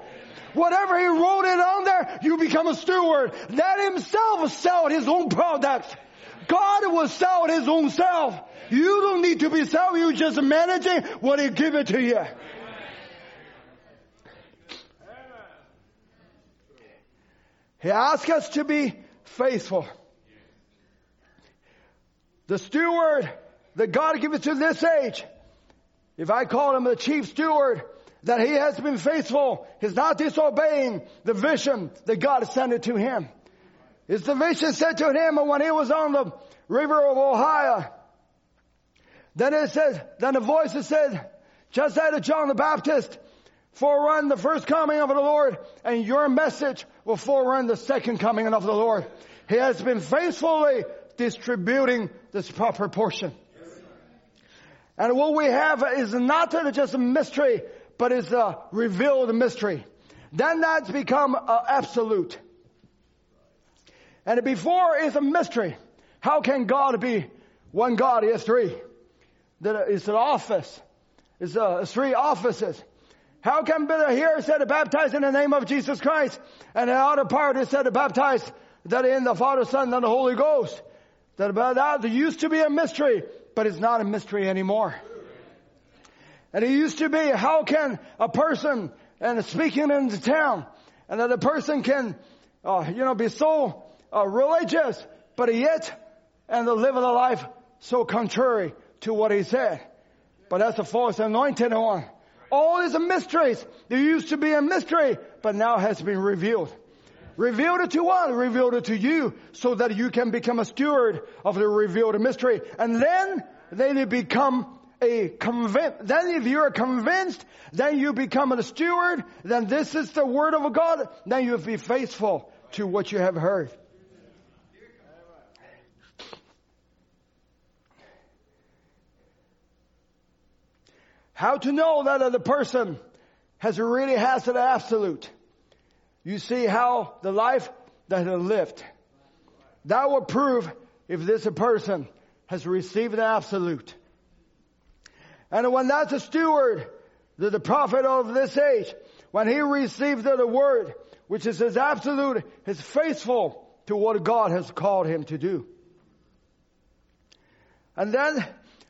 Whatever he wrote it on there, you become a steward. Let himself sell his own product. God will sell his own self. You don't need to be selling, you just managing what he give it to you. He asks us to be faithful. The steward that God gives to this age, if I call him the chief steward, that he has been faithful, he's not disobeying the vision that God sent it to him. His the vision said to him when he was on the river of Ohio. Then it says, then the voice that said, just as John the Baptist forerun the first coming of the Lord, and your message will forerun the second coming of the Lord. He has been faithfully distributing this proper portion. And what we have is not just a mystery, but is a revealed mystery. Then that's become uh, absolute. And before is a mystery. How can God be one God? He has three. That is an office. It's uh, three offices. How can here it said to baptize in the name of Jesus Christ, and the other part is said to baptize that in the Father, Son, and the Holy Ghost. That about that used to be a mystery, but it's not a mystery anymore. And it used to be, how can a person, and speaking in the town, and that a person can, uh, you know, be so uh, religious, but yet, and live a life so contrary to what he said. But that's a false anointed one. All these mysteries, there used to be a mystery, but now has been revealed. Revealed it to what? Revealed it to you so that you can become a steward of the revealed mystery. And then, then you become a convinced, then if you're convinced, then you become a steward, then this is the word of God, then you'll be faithful to what you have heard. How to know that the person has really has an absolute you see how the life that he lived. That will prove if this person has received the absolute. And when that's a steward, the, the prophet of this age, when he received the, the word, which is his absolute, is faithful to what God has called him to do. And then,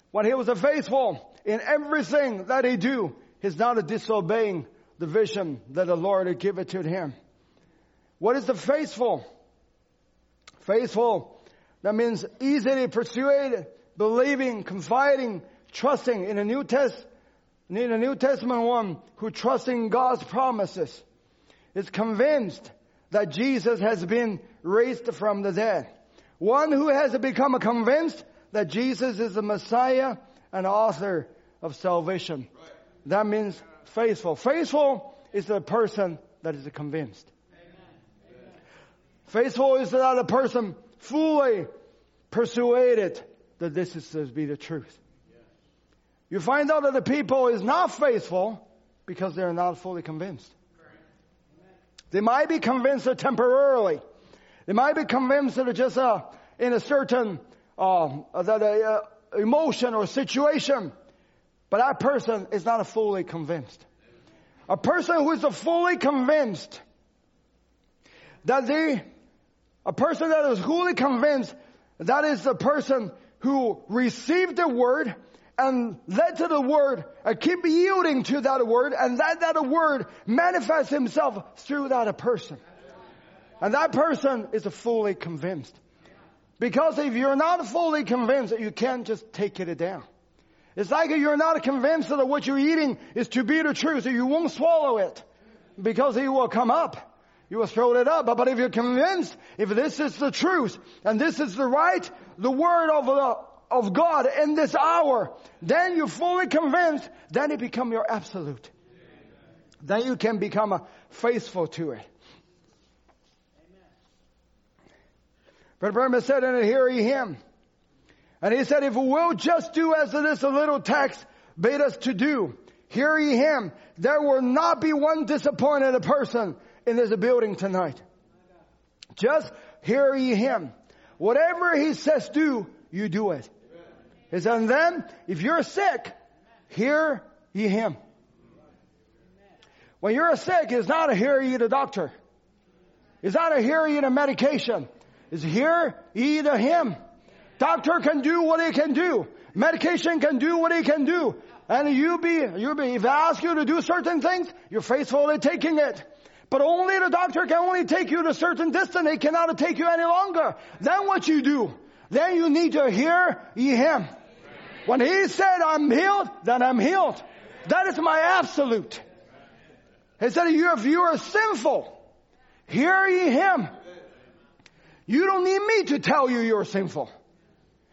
when he was a faithful in everything that he do, he's not disobeying the vision that the Lord had given to him. What is the faithful? Faithful. That means easily persuaded, believing, confiding, trusting in a New Test, in a New Testament one who trusts in God's promises. Is convinced that Jesus has been raised from the dead. One who has become convinced that Jesus is the Messiah and author of salvation. That means faithful. Faithful is the person that is convinced. Faithful is that a person fully persuaded that this is to be the truth. You find out that the people is not faithful because they're not fully convinced. They might be convinced temporarily. They might be convinced that just uh, in a certain uh, that uh, emotion or situation, but that person is not a fully convinced. A person who is a fully convinced that they, a person that is fully convinced, that is the person who received the word and led to the word and keep yielding to that word and that that word manifests himself through that person. And that person is fully convinced. Because if you're not fully convinced, you can't just take it down. It's like you're not convinced that what you're eating is to be the truth, so you won't swallow it. Because it will come up. You will throw it up. But, if you're convinced, if this is the truth, and this is the right, the word of the, of God in this hour, then you're fully convinced, then it become your absolute. Then you can become faithful to it. But Branham said, and hear ye him. And he said, if we will just do as this little text bade us to do, hear ye him, there will not be one disappointed person in this building tonight. Just hear ye him. Whatever he says do, you do it. He said, and then, if you're sick, hear ye him. When you're sick, it's not a hear ye the doctor. It's not a hear ye the medication is hear ye a him. Doctor can do what he can do. Medication can do what he can do. And you be, you be, if I ask you to do certain things, you're faithfully taking it. But only the doctor can only take you to a certain distance. He cannot take you any longer. Then what you do? Then you need to hear him. When he said, I'm healed, then I'm healed. That is my absolute. He said, if you are sinful, hear ye him. You don't need me to tell you you're sinful.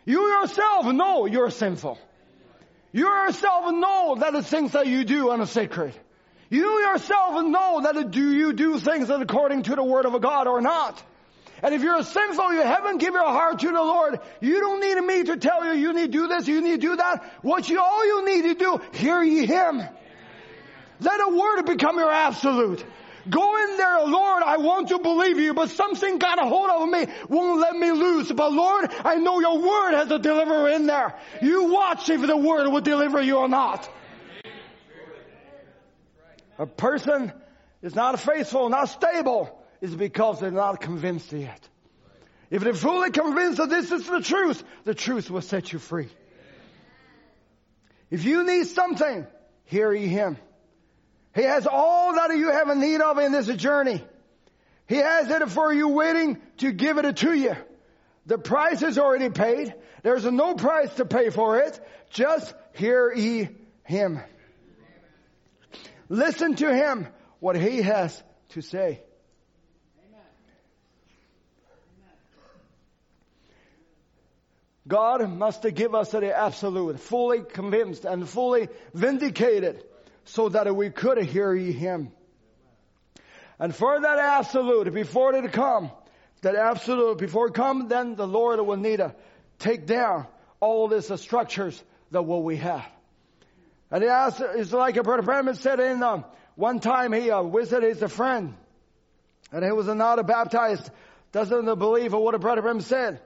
You yourself know you're sinful. You yourself know that the things that you do are sacred. You yourself know that do you do things according to the word of God or not. And if you're sinful, you haven't given your heart to the Lord, you don't need me to tell you you need to do this, you need to do that. What you, all you need to do, hear ye Him. Let a word become your absolute. Go in there, Lord, I want to believe you, but something got a hold of me, won't let me loose. But Lord, I know your word has a deliverer in there. You watch if the word will deliver you or not. A person is not faithful, not stable, is because they're not convinced yet. If they're fully convinced that this is the truth, the truth will set you free. If you need something, hear ye him. He has all that you have a need of in this journey. He has it for you waiting to give it to you. The price is already paid. There's no price to pay for it. Just hear ye him. Listen to him, what he has to say. God must give us the absolute, fully convinced and fully vindicated so that we could hear him. And for that absolute, before it come, that absolute, before it come, then the Lord will need to take down all these uh, structures that what we have. And he asked, it's like a Brother Branham said in, um, one time he uh, visited his friend, and he was not a baptized, doesn't believe what a Brother Branham said.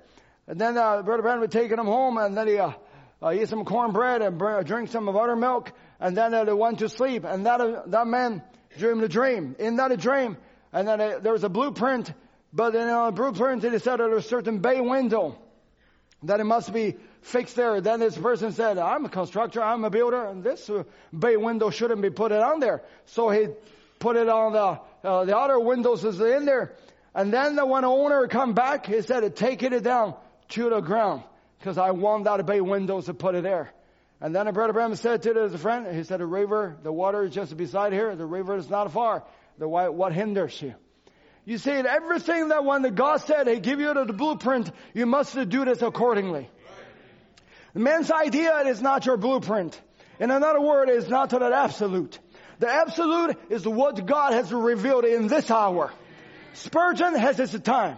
And then uh, Brother Branham had taken him home, and then he uh, uh, eat some cornbread and drink some buttermilk, and then they went to sleep. And that, that man dreamed a dream. In that dream, and then uh, there was a blueprint, but in a blueprint it said there was a certain bay window that it must be fixed there. Then this person said, I'm a constructor, I'm a builder, and this uh, bay window shouldn't be put on there. So he put it on the, uh, the other windows is in there. And then the owner come back, he said, take it down to the ground because I want that bay windows to put it there. And then Brother Branham said to his friend, he said, the river, the water is just beside here. The river is not far. The what hinders you? You see, everything that when the God said, He give you the blueprint, you must do this accordingly. The man's idea is not your blueprint. In another word, it's not to that absolute. The absolute is what God has revealed in this hour. Spurgeon has his time.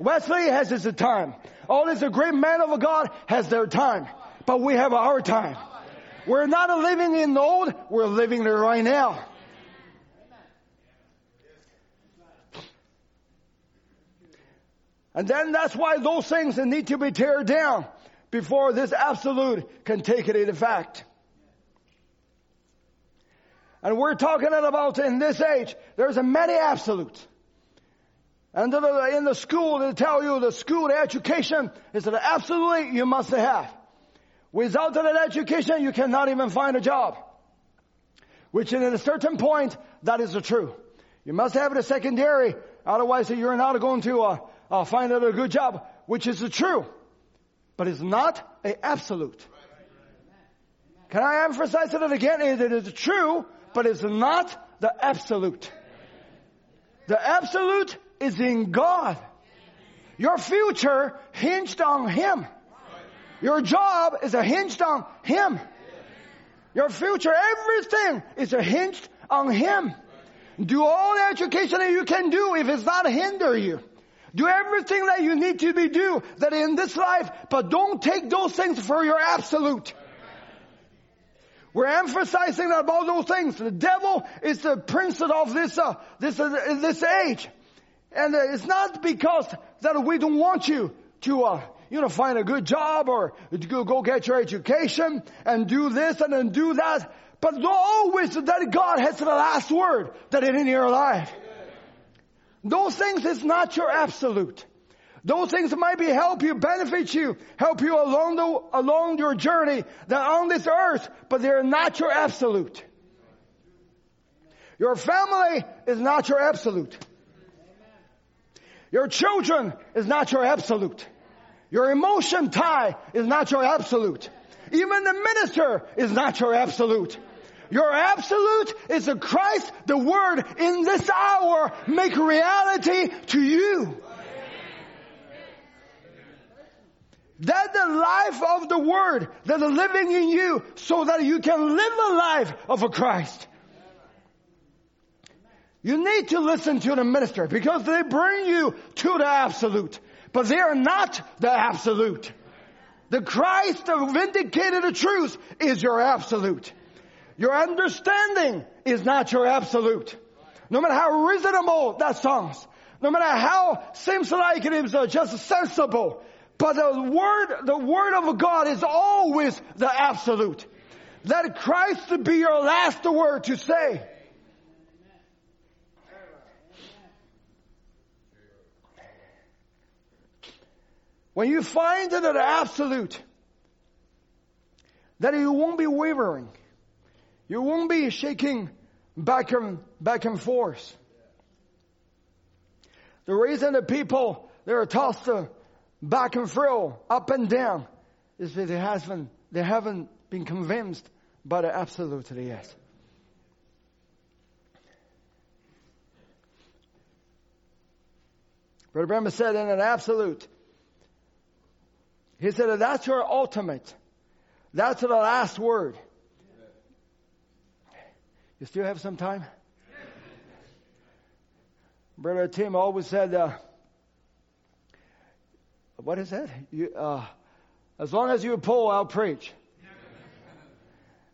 Wesley has his time. All these great men of God has their time. But we have our time. We're not living in the old, we're living there right now. And then that's why those things need to be teared down before this absolute can take it into effect. And we're talking about in this age, there's a many absolutes. And in the school, they tell you the school the education is an absolutely you must have. Without that education, you cannot even find a job. Which at a certain point, that is the true. You must have the secondary, otherwise you're not going to uh, uh, find a good job, which is the true. But it's not a absolute. Can I emphasize it again? It is true, but it's not the absolute. The absolute is in God. Your future hinged on Him. Your job is a hinged on Him. Your future, everything is a hinged on Him. Do all the education that you can do if it's not hinder you. Do everything that you need to be do that in this life, but don't take those things for your absolute. We're emphasizing about those things. The devil is the prince of this, uh, this, uh, this age. And uh, it's not because that we don't want you to, uh, you know, find a good job or go, get your education and do this and then do that. But always that God has the last word that in your life. Those things is not your absolute. Those things might be help you, benefit you, help you along the, along your journey that on this earth, but they're not your absolute. Your family is not your absolute. Your children is not your absolute. Your emotion tie is not your absolute. Even the minister is not your absolute. Your absolute is the Christ, the Word in this hour make reality to you. That the life of the Word that is living in you so that you can live a life of a Christ. You need to listen to the minister because they bring you to the absolute. But they are not the absolute. The Christ the vindicated the truth is your absolute. Your understanding is not your absolute. No matter how reasonable that sounds, no matter how seems like it is uh, just sensible, but the word, the word of God is always the absolute. Let Christ be your last word to say. When you find it that absolute, that you won't be wavering. You won't be shaking back and, back and forth. The reason that people, they're tossed uh, back and fro, up and down, is that they haven't, they haven't been convinced by the absolute yes. Brother Branham said in an absolute, he said that's your ultimate. That's the last word. You still have some time? Brother Tim always said, uh, what is that? You, uh, as long as you pull, I'll preach.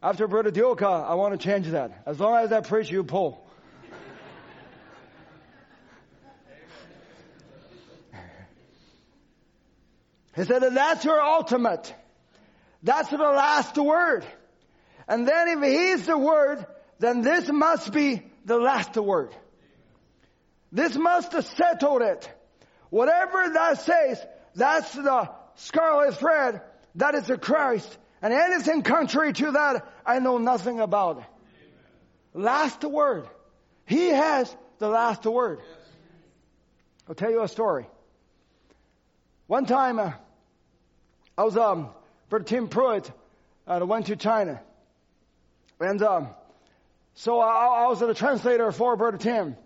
After Brother Dioka, I want to change that. As long as I preach, you pull. He said, that's your ultimate. That's the last word. And then if he's the word, then this must be the last word. This must have settled it. Whatever that says, that's the scarlet thread. That is the Christ. And anything contrary to that, I know nothing about it. Last word. He has the last word. I'll tell you a story. One time, uh, I was, um, Brother Tim Pruitt, uh, I went to China. And, um, so I, I was the translator for Brother Tim.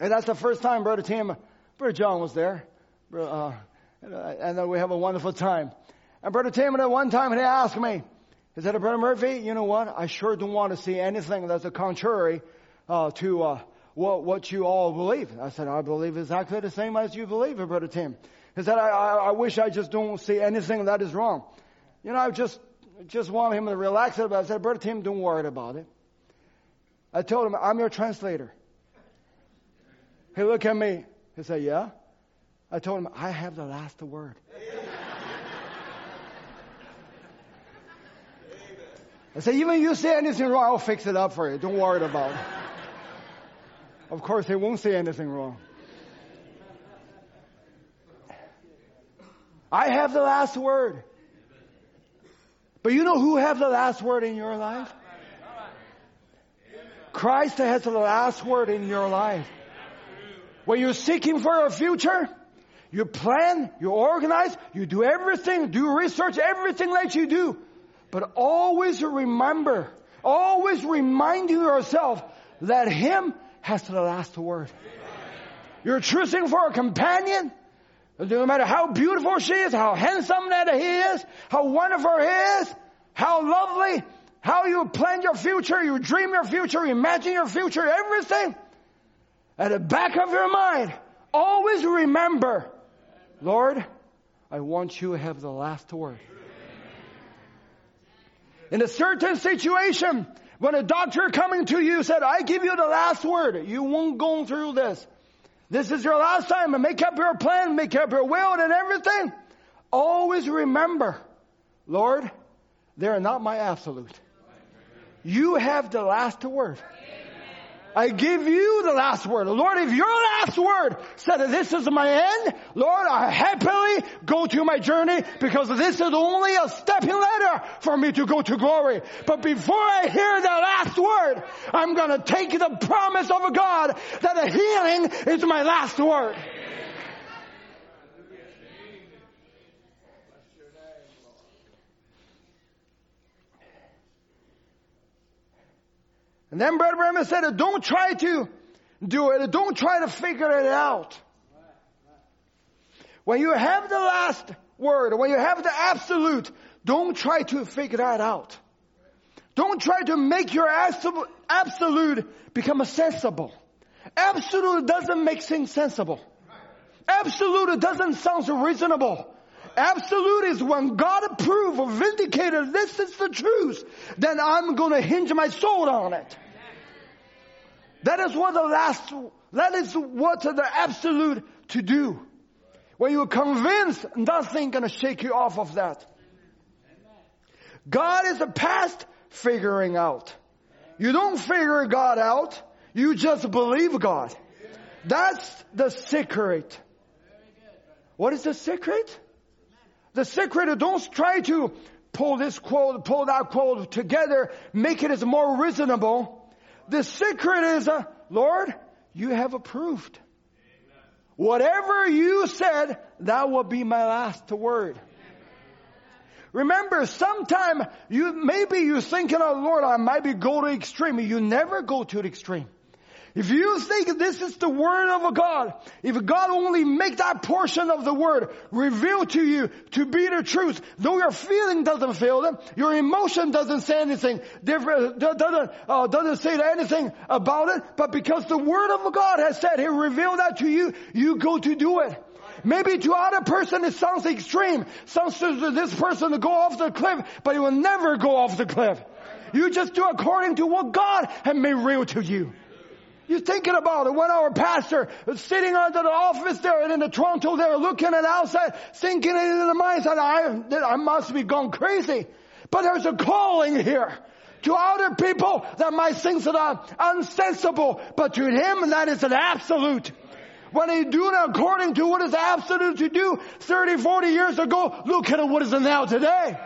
And that's the first time Brother Tim, Brother John was there. Uh, and then we have a wonderful time. And Brother Tim at one time he asked me, He said, Brother Murphy, you know what? I sure don't want to see anything that's contrary uh, to uh, what, what you all believe. I said, I believe exactly the same as you believe, Brother Tim. He said, I, I, I wish I just don't see anything that is wrong. You know, I just, just want him to relax it. But I said, Brother Tim, don't worry about it. I told him, I'm your translator. He looked at me. He said, yeah. I told him, I have the last word. I said, even if you say anything wrong, I'll fix it up for you. Don't worry about it. Of course, he won't say anything wrong. I have the last word. But you know who have the last word in your life? Christ has the last word in your life. When you're seeking for a future, you plan, you organize, you do everything, do research, everything that you do. But always remember, always reminding yourself that Him has the last word. You're choosing for a companion, no matter how beautiful she is, how handsome that he is, how wonderful he is, how lovely, how you plan your future, you dream your future, imagine your future, everything. At the back of your mind, always remember, Lord, I want you to have the last word. In a certain situation, when a doctor coming to you said, I give you the last word, you won't go through this. This is your last time and make up your plan, make up your will and everything. Always remember, Lord, they're not my absolute. You have the last word. I give you the last word. Lord, if your last word said that this is my end, Lord, I happily go to my journey because this is only a stepping ladder for me to go to glory. But before I hear the last word, I'm gonna take the promise of God that the healing is my last word. And then Brother Branham said, don't try to do it. Don't try to figure it out. When you have the last word, when you have the absolute, don't try to figure that out. Don't try to make your absolute become sensible. Absolute doesn't make things sensible. Absolute doesn't sound reasonable. Absolute is when God approved or vindicated this is the truth, then I'm going to hinge my soul on it. That is what the last, that is what the absolute to do. When you're convinced, nothing gonna shake you off of that. God is a past figuring out. You don't figure God out, you just believe God. That's the secret. What is the secret? The secret, don't try to pull this quote, pull that quote together, make it as more reasonable. The secret is, uh, Lord, you have approved. Whatever you said, that will be my last word. Remember, sometime you, maybe you're thinking, oh Lord, I might be go to extreme. You never go to the extreme. If you think this is the word of a God, if God only make that portion of the word revealed to you to be the truth, though your feeling doesn't feel it, your emotion doesn't say anything different, doesn't, uh, doesn't say anything about it, but because the word of God has said, He revealed that to you, you go to do it. Maybe to other person it sounds extreme. Sounds to this person to go off the cliff, but it will never go off the cliff. You just do according to what God has made real to you. You're thinking about it. When our pastor is sitting under the office there and in the Toronto there looking at outside, thinking in the mind, said, I, I must be gone crazy. But there's a calling here to other people that might think that are unsensible, but to him that is an absolute. When he do it according to what is absolute to do 30, 40 years ago, look at what is it now today.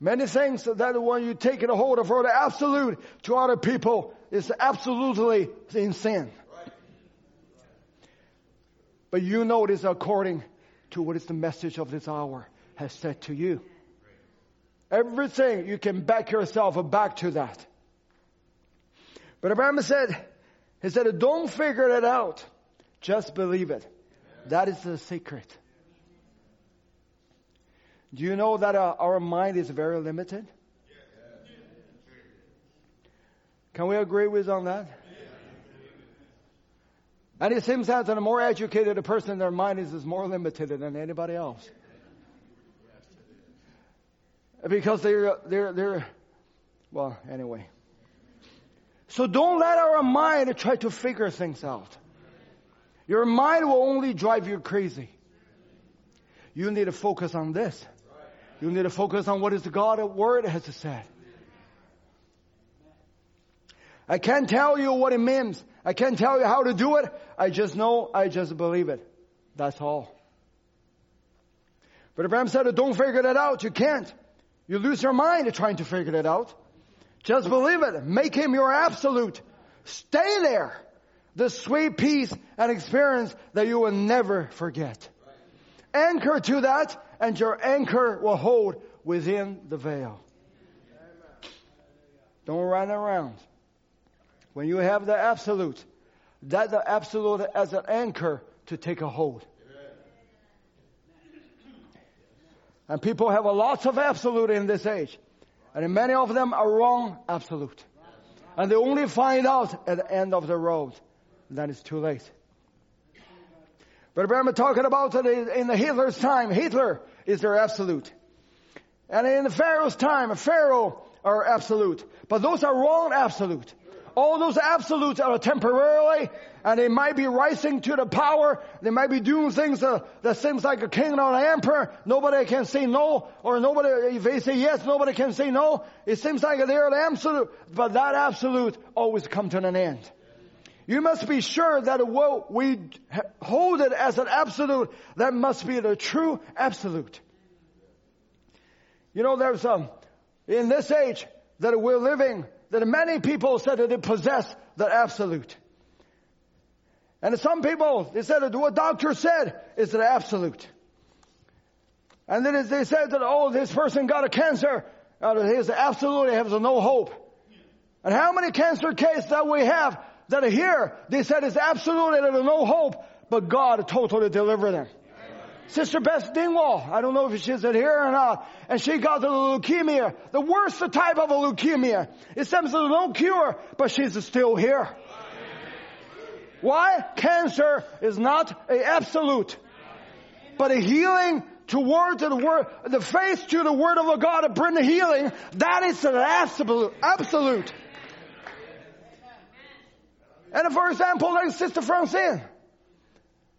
Many things that when you take a hold of for the absolute to other people is absolutely in sin. But you know it is according to what is the message of this hour has said to you. Everything you can back yourself back to that. Brother Branham said, he said, don't figure it out. Just believe it. That is the secret. Do you know that uh, our mind is very limited? Can we agree with on that? And it seems that the more educated a person, their mind is, is more limited than anybody else. Because they're, they're, they're, well, anyway. So don't let our mind try to figure things out. Your mind will only drive you crazy. You need to focus on this. You need to focus on what is the God word has said. I can't tell you what it means. I can't tell you how to do it. I just know, I just believe it. That's all. Brother Branham said, don't figure that out. You can't. You lose your mind trying to figure it out. Just believe it. Make him your absolute. Stay there. The sweet peace and experience that you will never forget. Anchor to that and your anchor will hold within the veil. Don't run around. When you have the absolute, that the absolute as an anchor to take a hold. And people have a lots of absolute in this age. And many of them are wrong absolute. And they only find out at the end of the road. Then it's too late. But remember talking about it in the Hitler's time. Hitler is their absolute. And in the Pharaoh's time, a Pharaoh are absolute. But those are wrong absolute. All those absolutes are temporarily, and they might be rising to the power. They might be doing things uh, that seems like a king or an emperor. Nobody can say no, or nobody, if they say yes, nobody can say no. It seems like they're absolute, but that absolute always come to an end. You must be sure that what we hold it as an absolute, that must be the true absolute. You know, there's um, in this age that we're living, that many people said that they possess the absolute. And some people, they said that what doctor said is the absolute. And then they said that, oh, this person got a cancer. Uh, he absolutely has no hope. And how many cancer cases that we have that are here, they said it's absolutely there's no hope, but God totally delivered them. Sister Beth Dingwall, I don't know if she's here or not, and she got the leukemia, the worst type of a leukemia. It seems there's no cure, but she's still here. Why? Cancer is not a absolute, but a healing toward the word, the faith to the word of God to bring the healing. That is an absolute, absolute. And for example, like Sister Francine,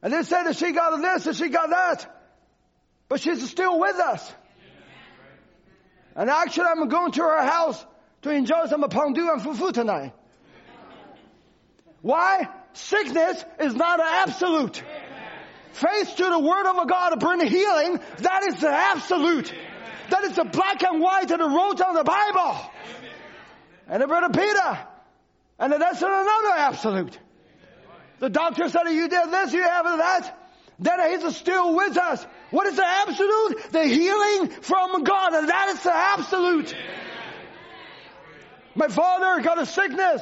and they said that she got this and she got that. But she's still with us. And actually I'm going to her house to enjoy some pondu and fufu tonight. Why? Sickness is not an absolute. Faith to the word of God to bring healing, that is the absolute. That is the black and white that wrote on the Bible. And the brother Peter. And that's another absolute. The doctor said, you did this, you have that. Then he's still with us. What is the absolute? The healing from God, and that is the absolute. My father got a sickness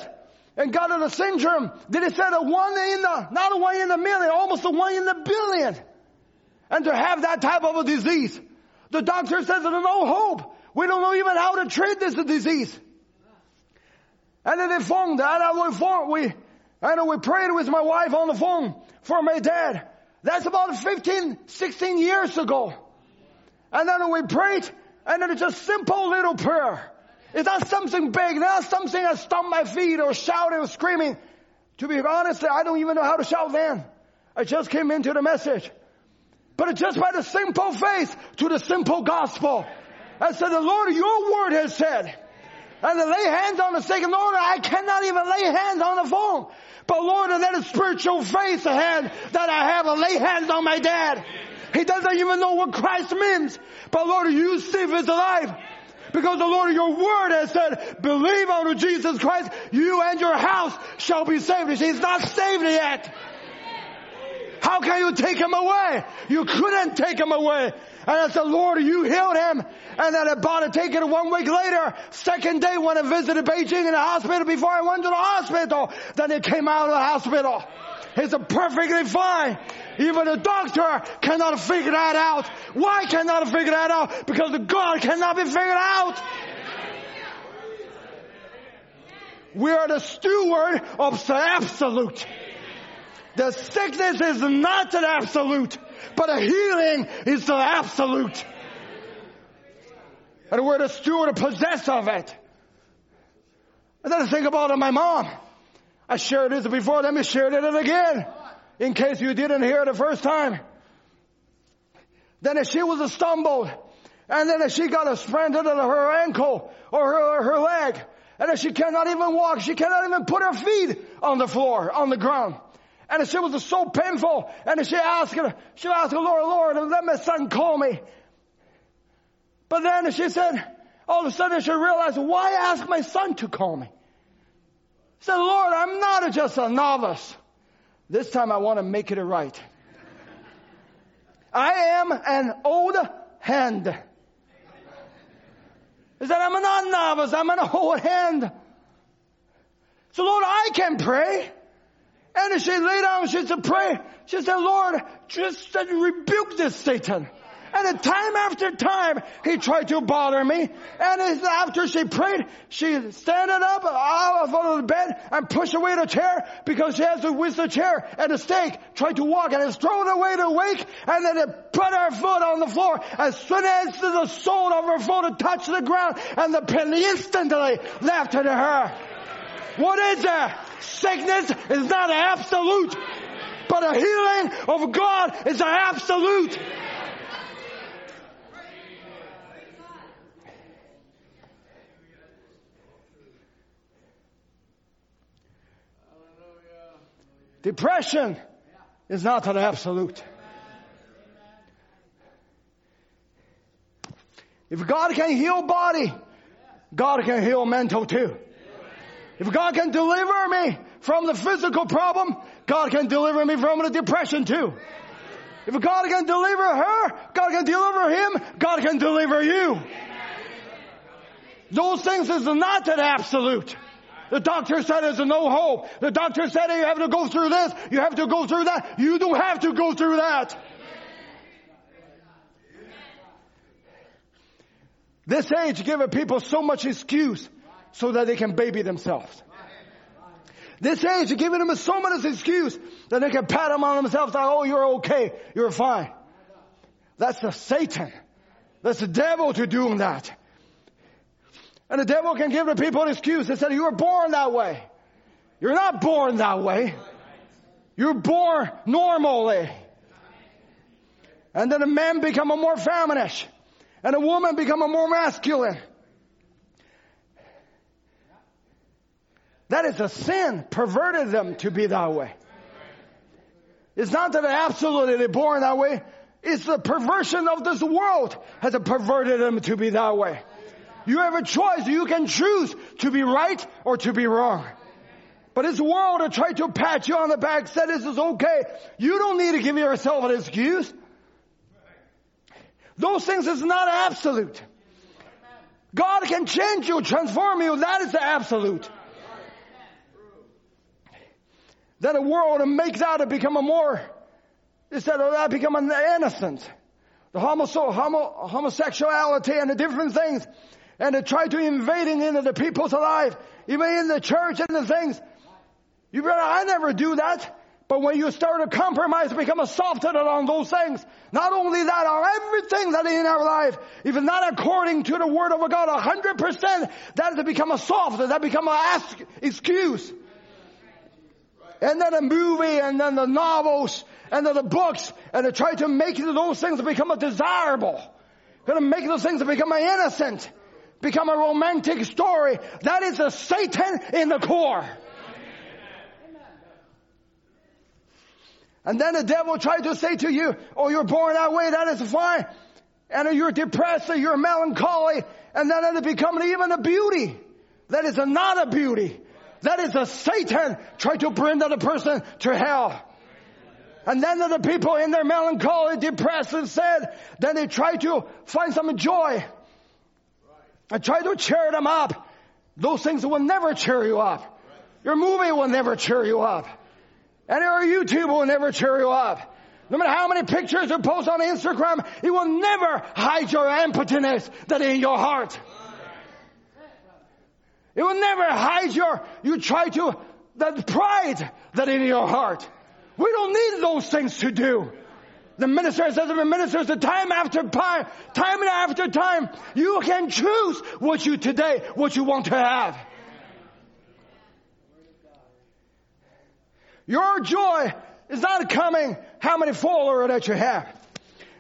and got a syndrome. Then he said a one in the, not a one in a million, almost a one in a billion. And to have that type of a disease. The doctor says there's no hope. We don't know even how to treat this disease. And then found that, and we, we I know we prayed with my wife on the phone for my dad. That's about 15, 16 years ago. And then we prayed, and then it's just simple little prayer. It's not something big, not something that stomped my feet or shouting or screaming. To be honest, I don't even know how to shout then. I just came into the message. But just by the simple faith to the simple gospel. I said, the Lord, your word has said. And to lay hands on the sick, Lord, I cannot even lay hands on the phone. But Lord, that is spiritual faith ahead that I have to lay hands on my dad. He doesn't even know what Christ means. But Lord, you if it's alive. Because the Lord, your word has said, believe on Jesus Christ, you and your house shall be saved. He's not saved yet. How can you take him away? You couldn't take him away. And I said, Lord, you healed him. And then about to take it one week later, second day when I visited Beijing in the hospital before I went to the hospital, then he came out of the hospital. He's perfectly fine. Even the doctor cannot figure that out. Why cannot figure that out? Because the God cannot be figured out. We are the steward of the absolute. The sickness is not an absolute, but a healing is the absolute. And we're the steward possess of it. And then I think about it, my mom. I shared this before, let me share it again. In case you didn't hear it the first time. Then she was stumbled. And then she got a sprain to her ankle or her, her leg. And she cannot even walk. She cannot even put her feet on the floor, on the ground. And she was so painful. And she asked, her, she asked the Lord, Lord, let my son call me. But then she said, all of a sudden she realized, why ask my son to call me? She said, Lord, I'm not just a novice. This time I want to make it right. I am an old hand. He said, I'm not a novice, I'm an old hand. So Lord, I can pray. And she lay down, she said, pray. She said, Lord, just rebuke this Satan. And time after time, he tried to bother me. And after she prayed, she standing up out of the bed and pushed away the chair because she has to with the chair and the stake, tried to walk and has thrown away the wake and then it put her foot on the floor. As soon as the sole of her foot touched the ground and the pin instantly left to her. What is that? Sickness is not an absolute, but a healing of God is an absolute. Depression is not an absolute. If God can heal body, God can heal mental too. If God can deliver me from the physical problem, God can deliver me from the depression too. If God can deliver her, God can deliver him, God can deliver you. Those things is not an absolute. The doctor said there's no hope. The doctor said you have to go through this, you have to go through that. You don't have to go through that. This age giving people so much excuse so that they can baby themselves. This age is giving them so much excuse that they can pat them on themselves like, oh, you're okay. You're fine. That's the Satan. That's the devil to doing that. And the devil can give the people an excuse. They said, you were born that way. You're not born that way. You're born normally. And then a man become a more feminine. And a woman become a more masculine. That is a sin perverted them to be that way. It's not that they're absolutely born that way. It's the perversion of this world has perverted them to be that way. You have a choice. You can choose to be right or to be wrong. But this world will try to pat you on the back, say this is okay. You don't need to give yourself an excuse. Those things is not absolute. God can change you, transform you. That is the absolute. That a world makes out to become a more, instead of that become an innocent. The homo, homo, homosexuality and the different things. And to try to invading into the people's life, even in the church and the things. You better, I never do that. But when you start to compromise, become a softened on those things. Not only that, on everything that in our life, even not according to the word of God, hundred percent, that has become a soft, that become an excuse and then a movie and then the novels and then the books and to try to make those things become a desirable. Gonna make those things become an innocent, become a romantic story. That is a Satan in the core. And then the devil tried to say to you, oh, you're born that way, that is fine. And you're depressed or you're melancholy. And then it becomes even a beauty. That is not a beauty. That is a Satan trying to bring that person to hell. And then the people in their melancholy, depressed and sad, then they try to find some joy. I try to cheer them up. Those things will never cheer you up. Your movie will never cheer you up. And your YouTube will never cheer you up. No matter how many pictures you post on Instagram, it will never hide your emptiness that is in your heart. It will never hide your, you try to, that pride that in your heart. We don't need those things to do. The minister says to the ministers the time after time, time after time, you can choose what you today, what you want to have. Your joy is not coming how many followers that you have.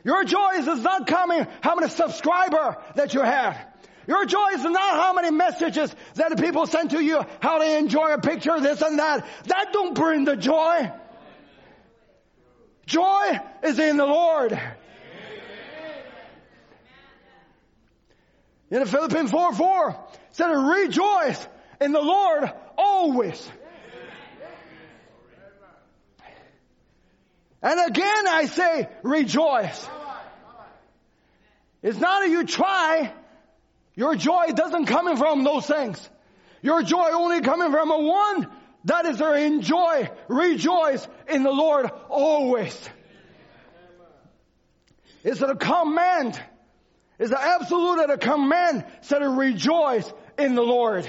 Your joy is not coming how many subscriber that you have. Your joy is not how many messages that people send to you, how they enjoy a picture, this and that. That don't bring the joy. Joy is in the Lord. In Philippians 4 4 said, rejoice in the Lord always. And again I say, rejoice. It's not that you try. Your joy doesn't come from those things. Your joy only coming from a one that is to enjoy, rejoice in the Lord always. It's a command. It's an absolute and a command said to rejoice in the Lord.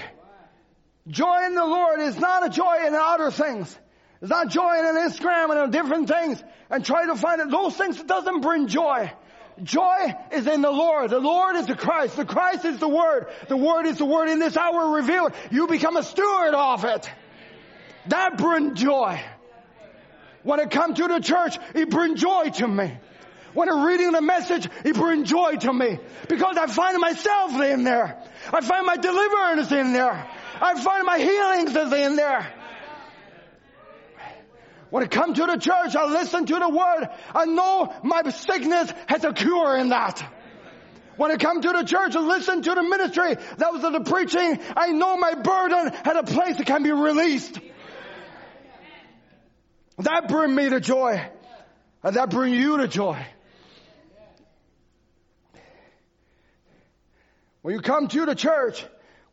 Joy in the Lord is not a joy in other things. It's not joy in an Instagram and different things and try to find it. Those things doesn't bring joy. Joy is in the Lord. The Lord is the Christ. The Christ is the Word. The Word is the Word in this hour revealed. You become a steward of it. That brings joy. When I come to the church, it brings joy to me. When I'm reading the message, it brings joy to me. Because I find myself in there. I find my deliverance in there. I find my healings is in there. When I come to the church, I listen to the word. I know my sickness has a cure in that. When I come to the church and listen to the ministry that was the preaching, I know my burden had a place that can be released. That bring me to joy. And that bring you to joy. When you come to the church,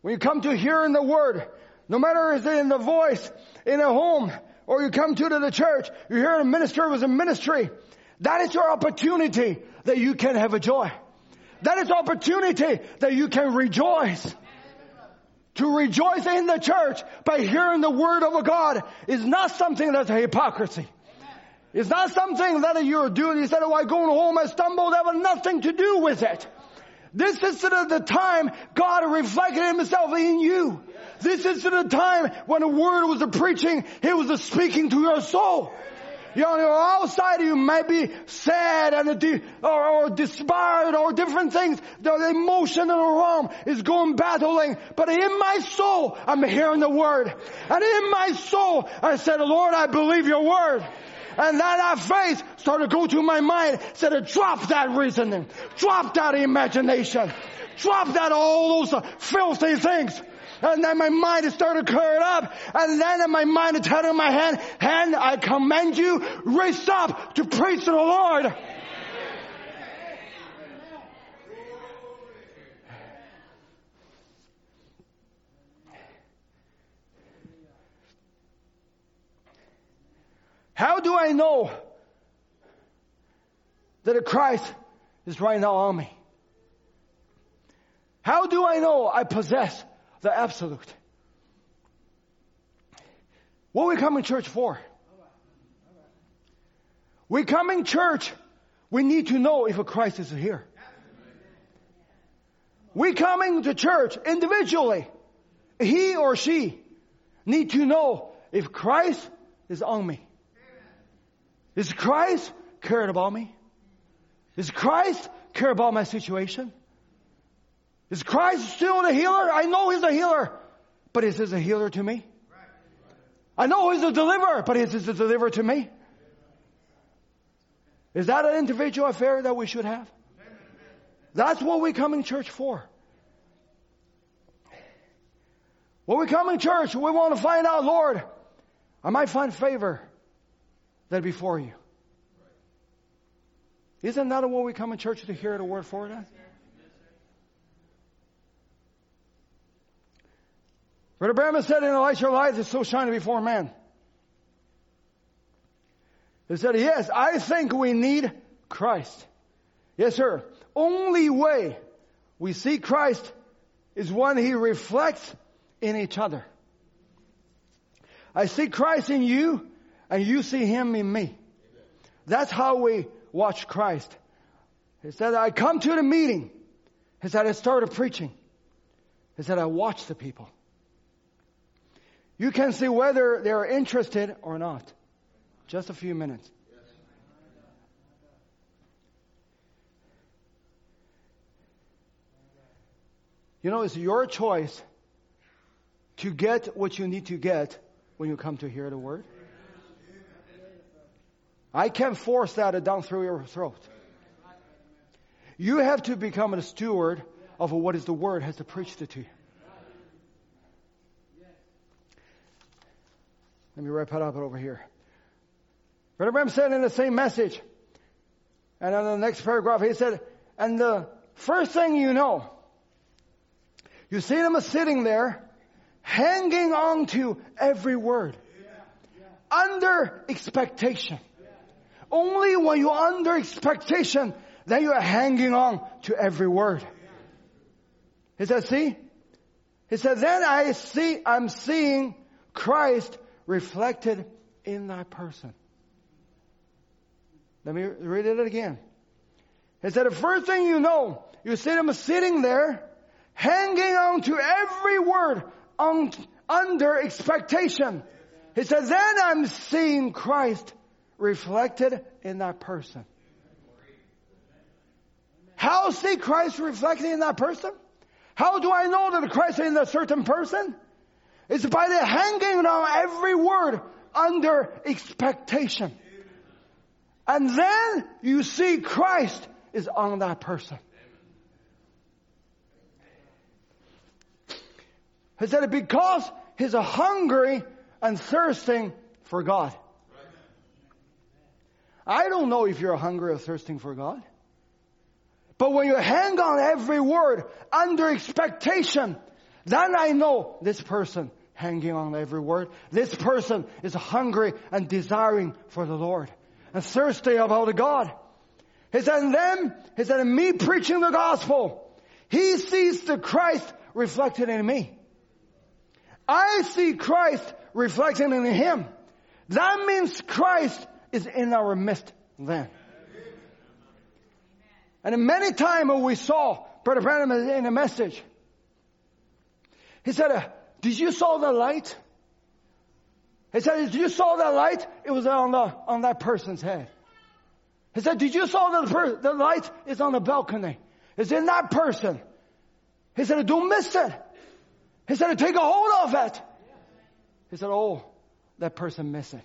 when you come to hearing the word, no matter is it in the voice, in a home, or you come to the church, you hear a minister was a ministry, that is your opportunity that you can have a joy. That is opportunity that you can rejoice. To rejoice in the church by hearing the word of God is not something that's a hypocrisy. It's not something that you're doing. You said, oh, I going home, I stumbled. That was nothing to do with it. This is the time God reflected himself in you. This is the time when the word was a preaching, he was a speaking to your soul. You know, outside you might be sad and de- or, or despaired or different things. The emotion in the realm is going battling. But in my soul, I'm hearing the word. And in my soul, I said, Lord, I believe your word. And that faith started to go to my mind, said, drop that reasoning, drop that imagination, drop that all those filthy things. And then my mind started clearing up. And then in my mind is telling my hand, hand, I command you, raise up to praise to the Lord. How do I know that a Christ is right now on me? How do I know I possess the absolute? What we come in church for? We come in church, we need to know if a Christ is here. We coming to church individually, he or she need to know if Christ is on me. Is Christ caring about me? Is Christ care about my situation? Is Christ still the healer? I know He's a healer, but is He a healer to me? I know He's a deliverer, but is He a deliverer to me? Is that an individual affair that we should have? That's what we come in church for. When we come in church, we want to find out, Lord, I might find favor that before you. Isn't that what we come in church to hear the word for that? Brother Branham said in the Elisha your light is so shining before man. He said, yes, I think we need Christ. Yes, sir. Only way we see Christ is when He reflects in each other. I see Christ in you and you see Him in me. That's how we watch Christ. He said, I come to the meeting. He said, I started preaching. He said, I watch the people. You can see whether they're interested or not. Just a few minutes. You know, it's your choice to get what you need to get when you come to hear the word. I can't force that down through your throat. You have to become a steward of what is the word has to preach to you. Let me wrap it up over here. Brother Branham said in the same message, and in the next paragraph, he said, and the first thing you know, you see them sitting there, hanging on to every word, under expectation. Only when you're under expectation, then you are hanging on to every word. He said, see? He said, then I see, I'm seeing Christ reflected in that person. Let me read it again. He said, the first thing you know, you see them sitting there, hanging on to every word on, under expectation. He said, then I'm seeing Christ reflected in that person. How see Christ reflected in that person? How do I know that Christ is in a certain person? It's by the hanging on every word under expectation. And then you see Christ is on that person. He said it because he's hungry and thirsting for God. I don't know if you're hungry or thirsting for God. But when you hang on every word under expectation, then I know this person hanging on every word. This person is hungry and desiring for the Lord and thirsty about God. He said, and then, he said, in me preaching the gospel, he sees the Christ reflected in me. I see Christ reflected in him. That means Christ is in our midst then. And many times we saw Brother Branham in a message. He said, did you saw the light? He said, did you saw the light? It was on the, on that person's head. He said, did you saw the, per- the light is on the balcony. It's in that person. He said, don't miss it. He said, take a hold of it. He said, oh, that person missed it.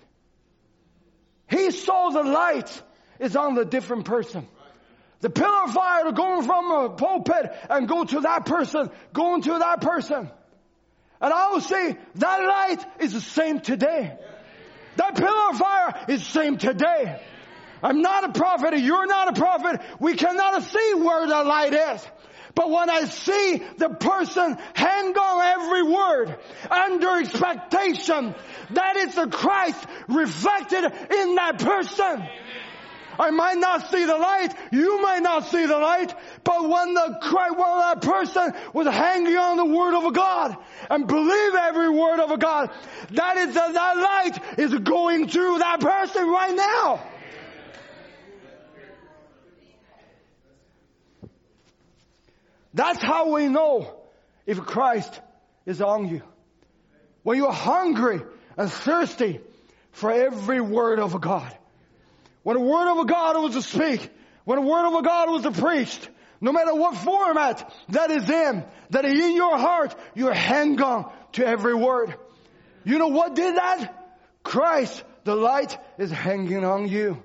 He saw the light is on the different person. The pillar of fire going from a pulpit and go to that person, going to that person. And I will say that light is the same today. That pillar of fire is the same today. I'm not a prophet. You're not a prophet. We cannot see where the light is. But when I see the person hang on every word under expectation, that is the Christ reflected in that person. I might not see the light. You might not see the light. But when the Christ, when that person was hanging on the word of God and believe every word of God, that is that light is going through that person right now. That's how we know if Christ is on you. When you're hungry and thirsty for every word of God. When the word of a God was to speak, when the word of a God was to preach, no matter what format that is in, that is in your heart, you hang on to every word. You know what did that? Christ, the light, is hanging on you.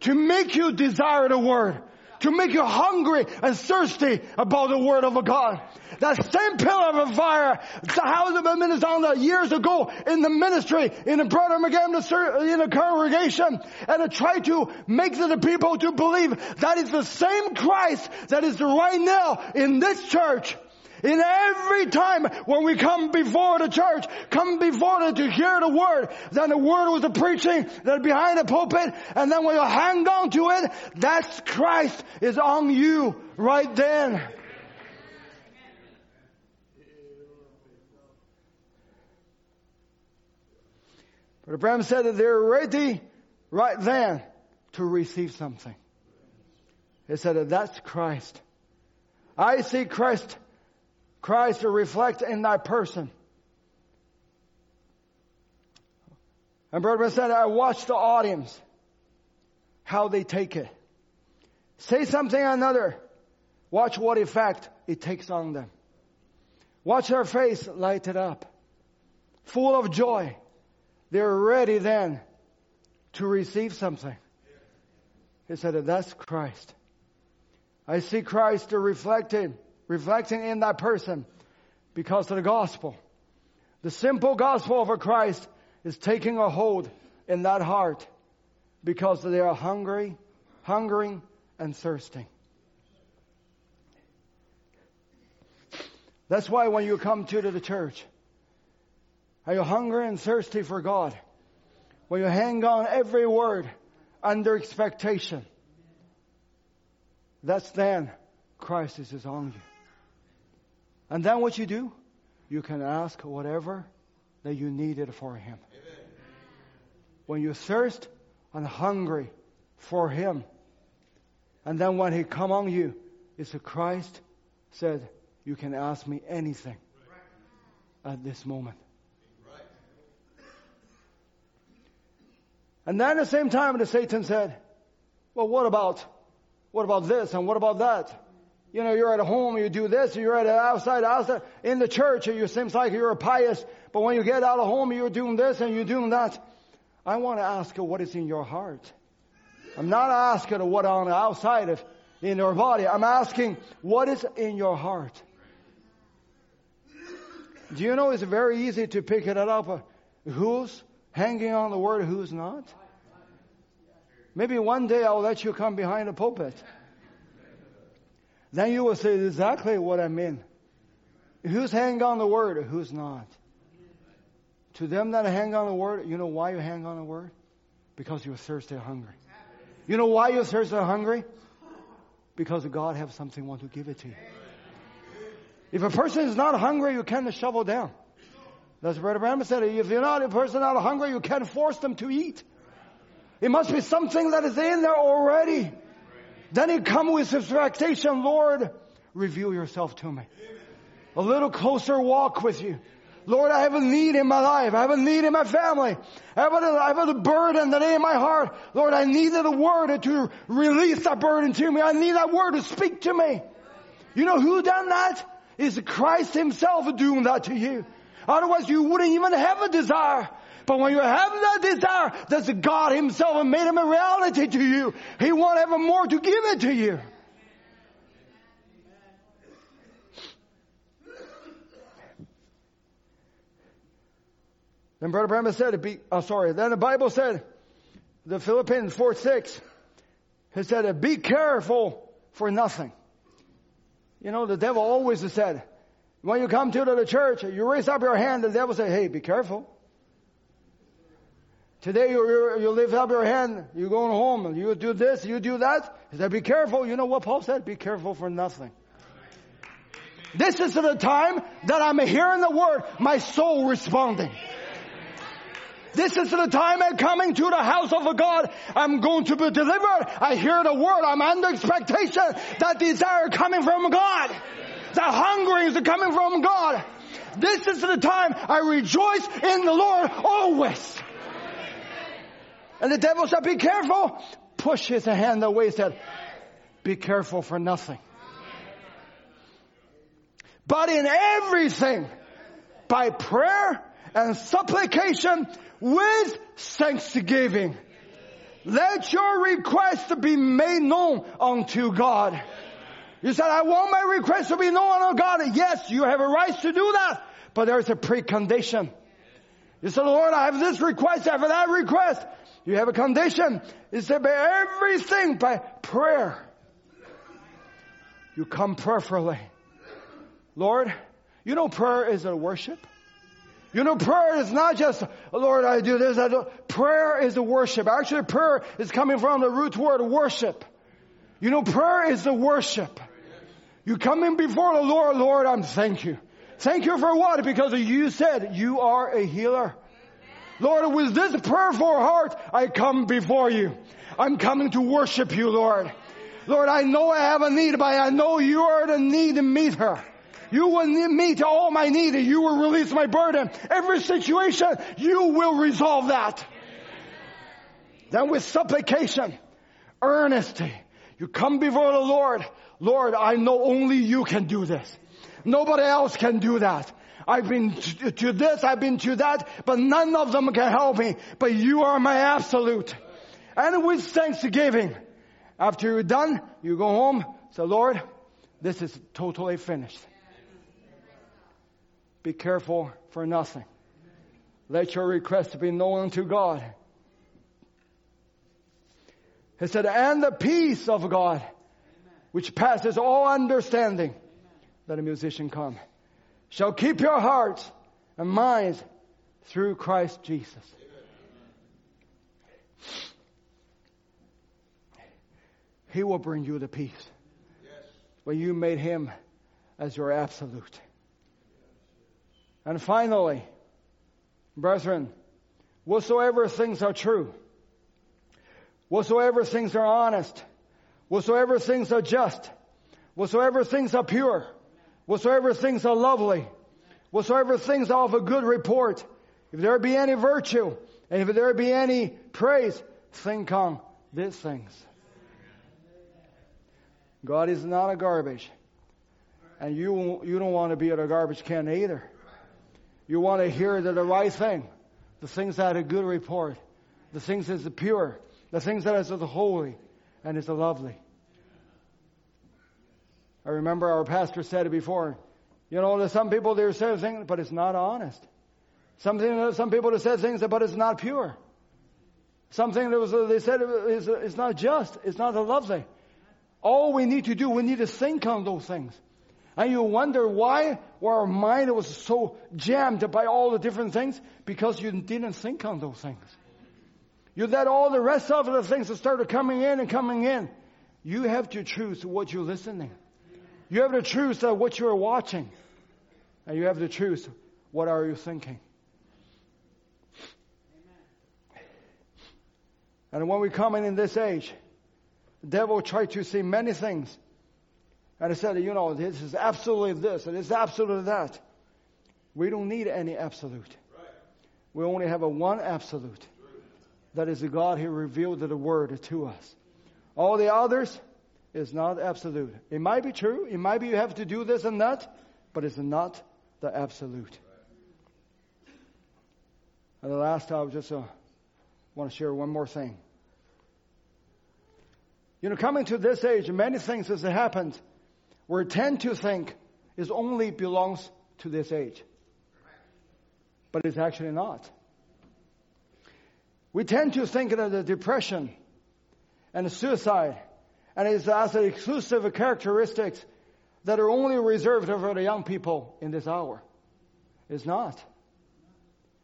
To make you desire the word to make you hungry and thirsty about the Word of God. That same pillar of fire, the house of Minnesota years ago in the ministry, in the brother again in the congregation, and I try to make the people to believe that is the same Christ that is right now in this church. In every time when we come before the church, come before them to hear the word, then the word was the preaching, then behind the pulpit, and then when you hang on to it, that's Christ is on you right then. Brother Branham said that they're ready right then to receive something. He said that that's Christ. I see Christ Christ to reflect in thy person. And Brother said, I watch the audience, how they take it. Say something another. Watch what effect it takes on them. Watch their face lighted up. Full of joy. They're ready then to receive something. He said, that's Christ. I see Christ reflected reflecting in that person because of the gospel. The simple gospel of Christ is taking a hold in that heart because they are hungry, hungering, and thirsting. That's why when you come to the church, are you hungry and thirsty for God? When you hang on every word under expectation, that's then Christ is on you. And then what you do? You can ask whatever that you needed for Him. Amen. When you thirst and hungry for Him, and then when He come on you, it's a Christ said, you can ask me anything at this moment. And then at the same time, the Satan said, well, what about, what about this and what about that? You know, you're at home, you do this, you're at outside, outside, in the church, and you seems like you're a pious, but when you get out of home, you're doing this and you're doing that. I want to ask you what is in your heart. I'm not asking what on the outside of in your body. I'm asking what is in your heart. Do you know it's very easy to pick it up? Uh, who's hanging on the word, who's not? Maybe one day I'll let you come behind the pulpit. Then you will say exactly what I mean. Who's hanging on the word, who's not? To them that hang on the word, you know why you hang on the word? Because you're thirsty and hungry. You know why you're thirsty and hungry? Because God has something want to give it to you. If a person is not hungry, you can't shovel down. That's Brother Branham said. If you're not a person not hungry, you can't force them to eat. It must be something that is in there already. Then he come with his expectation, Lord, reveal yourself to me. A little closer walk with you. Lord, I have a need in my life. I have a need in my family. I have a, I have a burden that in my heart. Lord, I need the word to release that burden to me. I need that word to speak to me. You know who done that? Is Christ himself doing that to you. Otherwise you wouldn't even have a desire. But when you have that desire, that's God Himself and made Him a reality to you. He won't ever more to give it to you. Then Brother Branham said, be, oh sorry, then the Bible said, the Philippians 4 6, he said, be careful for nothing. You know, the devil always said, when you come to the church, you raise up your hand, the devil say, hey, be careful. Today you, you lift up your hand, you're going home, you do this, you do that. He said, be careful. You know what Paul said? Be careful for nothing. This is the time that I'm hearing the word, my soul responding. This is the time I'm coming to the house of God. I'm going to be delivered. I hear the word. I'm under expectation. That desire coming from God. That hunger is coming from God. This is the time I rejoice in the Lord always. And the devil said, be careful. Push his hand away, He said, be careful for nothing. But in everything, by prayer and supplication with thanksgiving, Let your request be made known unto God. You said, I want my request to be known unto God. Yes, you have a right to do that. But there's a precondition. You said, Lord, I have this request, I have that request. You have a condition. You said, by everything by prayer. You come prayerfully. Lord, you know prayer is a worship. You know, prayer is not just, Lord, I do this, I do. Prayer is a worship. Actually, prayer is coming from the root word worship. You know, prayer is a worship. You come in before the Lord, Lord, I'm thank you. Thank you for what? Because you said you are a healer. Lord, with this prayerful heart, I come before you. I'm coming to worship you, Lord. Lord, I know I have a need, but I know you are the need meter. You will meet all my need. And you will release my burden. Every situation, you will resolve that. Then with supplication, earnesty, you come before the Lord. Lord, I know only you can do this. Nobody else can do that. I've been to this, I've been to that, but none of them can help me. But you are my absolute. And with thanksgiving, after you're done, you go home, say, Lord, this is totally finished. Be careful for nothing. Let your request be known to God. He said, and the peace of God, which passes all understanding, let a musician come, shall keep your hearts and minds through Christ Jesus. He will bring you the peace when you made him as your absolute. And finally, brethren, whatsoever things are true, whatsoever things are honest, whatsoever things are just, whatsoever things are pure, whatsoever things are lovely, whatsoever things are of a good report, if there be any virtue, and if there be any praise, think on these things. God is not a garbage. And you, you don't want to be at a garbage can either. You want to hear the, the right thing, the things that are good report, the things that are pure, the things that the holy, and is lovely. I remember our pastor said it before. You know, there's some people they say things, but it's not honest. Something, some people have said things, but it's not pure. Something that was, uh, they said is, uh, it's not just, it's not a lovely. All we need to do, we need to think on those things. And you wonder why our mind was so jammed by all the different things? Because you didn't think on those things. You let all the rest of the things that started coming in and coming in. You have to choose what you're listening. You have the truth of what you're watching. And you have to choose what are you thinking. And when we come in in this age, the devil tried to say many things and he said, you know, this is absolutely this and it's absolutely that. We don't need any absolute. We only have a one absolute. That is the God who revealed the word to us. All the others is not absolute. It might be true. It might be you have to do this and that, but it's not the absolute. And the last I just uh, want to share one more thing. You know, coming to this age, many things has happened we tend to think it only belongs to this age. But it's actually not. We tend to think that the depression and the suicide and it's as exclusive characteristics that are only reserved for the young people in this hour. It's not.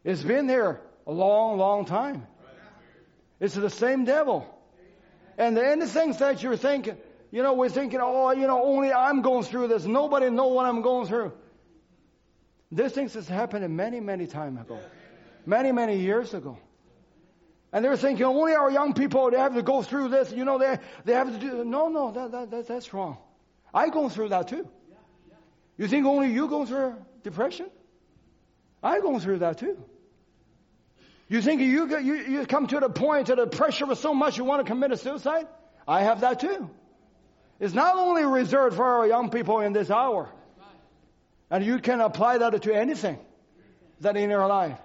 It's been there a long, long time. It's the same devil. And the things that you're thinking, you know, we're thinking, oh, you know, only I'm going through this. Nobody know what I'm going through. These things has happened many, many time ago. Many, many years ago. And they're thinking only our young people, they have to go through this. You know, they, they have to do, no, no, that, that, that, that's wrong. I go through that too. You think only you go through depression? I go through that too. You think you, you, you come to the point that the pressure was so much you want to commit a suicide? I have that too It's not only reserved for our young people in this hour. And you can apply that to anything that in your life.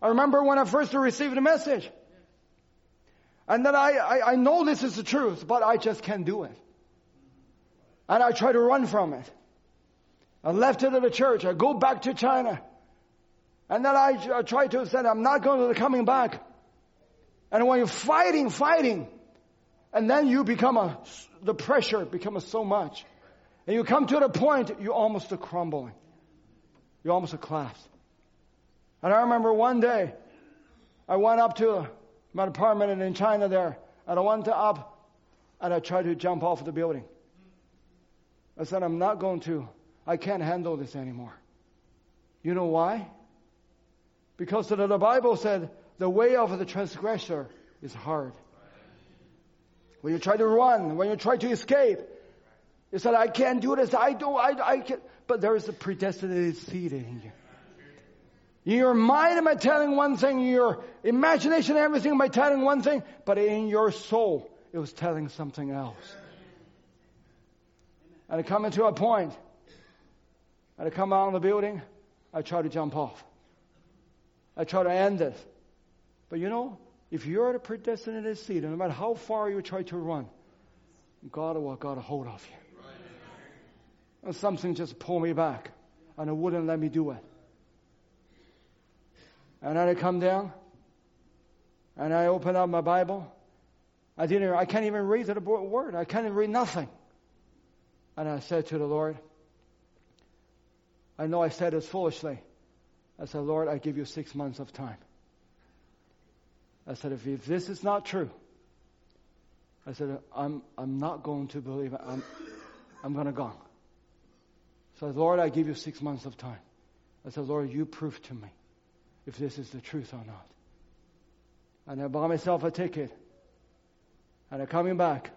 I remember when I first received the message. And then I, I, I know this is the truth, but I just can't do it. And I try to run from it. I left it at the church. I go back to China. And then I, I try to say, I'm not going to the coming back. And when you're fighting, fighting, and then you become a, the pressure becomes so much. And you come to the point, you're almost are crumbling. You're almost are collapse. And I remember one day, I went up to my apartment in China there, and I went up, and I tried to jump off the building. I said, I'm not going to. I can't handle this anymore. You know why? Because the Bible said the way of the transgressor is hard. When you try to run, when you try to escape, you said, I can't do this, I do, I, I can't. but there is a predestinated seed in you. Your mind am I telling one thing, in your imagination everything am I telling one thing, but in your soul it was telling something else. And I come into a point, and I come out of the building, I try to jump off. I try to end it. But you know, if you're a predestinated seed, no matter how far you try to run, God will got a hold of you. And something just pulled me back, and it wouldn't let me do it. And I come down, and I open up my Bible. I didn't. I can't even read the word. I can't even read nothing. And I said to the Lord, I know I said this foolishly. I said, Lord, I give you six months of time. I said, if, this is not true, I said, I'm, I'm not going to believe it. I'm, I'm going to go. So, Lord, I give you six months of time. I said, Lord, you prove to me if this is the truth or not. And I bought myself a ticket. And I'm coming back.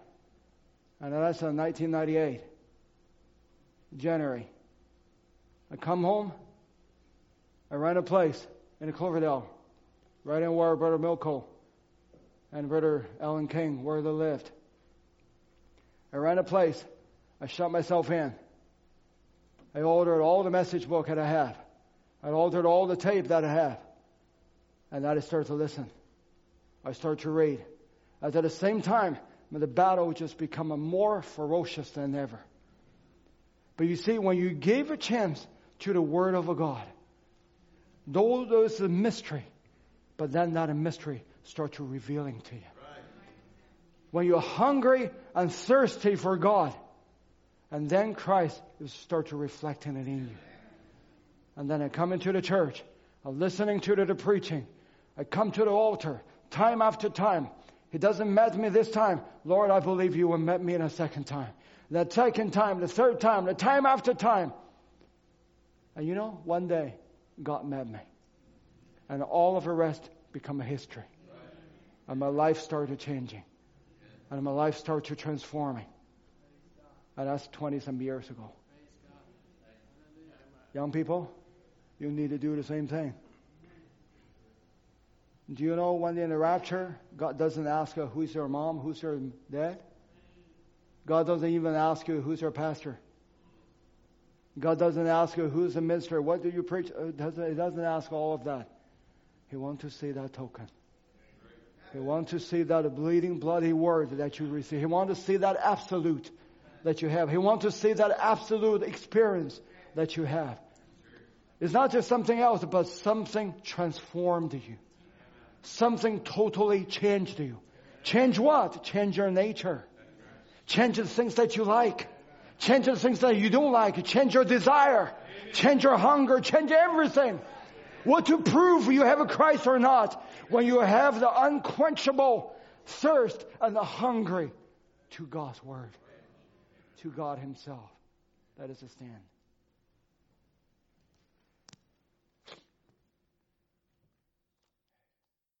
And that's in 1998. January. I come home. I rent a place in Cloverdale, right in where Brother Milko and Brother Alan King, where they lived. I rent a place. I shut myself in. I ordered all the message book that I have. I ordered all the tape that I had. And I start to listen. I start to read. As at the same time, the battle just become more ferocious than ever. But you see, when you gave a chance to the Word of God, though there's a mystery, but then that mystery starts to revealing to you. When you're hungry and thirsty for God, and then Christ will start to reflect in it in you. And then I come into the church, I'm listening to the, preaching, I come to the altar, time after time. He doesn't met me this time. Lord, I believe you will met me in a second time the second time, the third time, the time after time. And you know, one day, God met me. And all of the rest become a history. And my life started changing. And my life started transforming. And that's 20 some years ago. Young people, you need to do the same thing. Do you know when in the rapture, God doesn't ask who's your mom, who's your dad? God doesn't even ask you who's your pastor. God doesn't ask you who's the minister. What do you preach? He doesn't ask all of that. He wants to see that token. He wants to see that bleeding, bloody word that you receive. He wants to see that absolute that you have. He wants to see that absolute experience that you have. It's not just something else, but something transformed you. Something totally changed you. Change what? Change your nature. Change the things that you like. Change the things that you don't like. Change your desire. Change your hunger. Change everything. What to prove you have a Christ or not when you have the unquenchable thirst and the hungry to God's Word, to God Himself. That is a stand.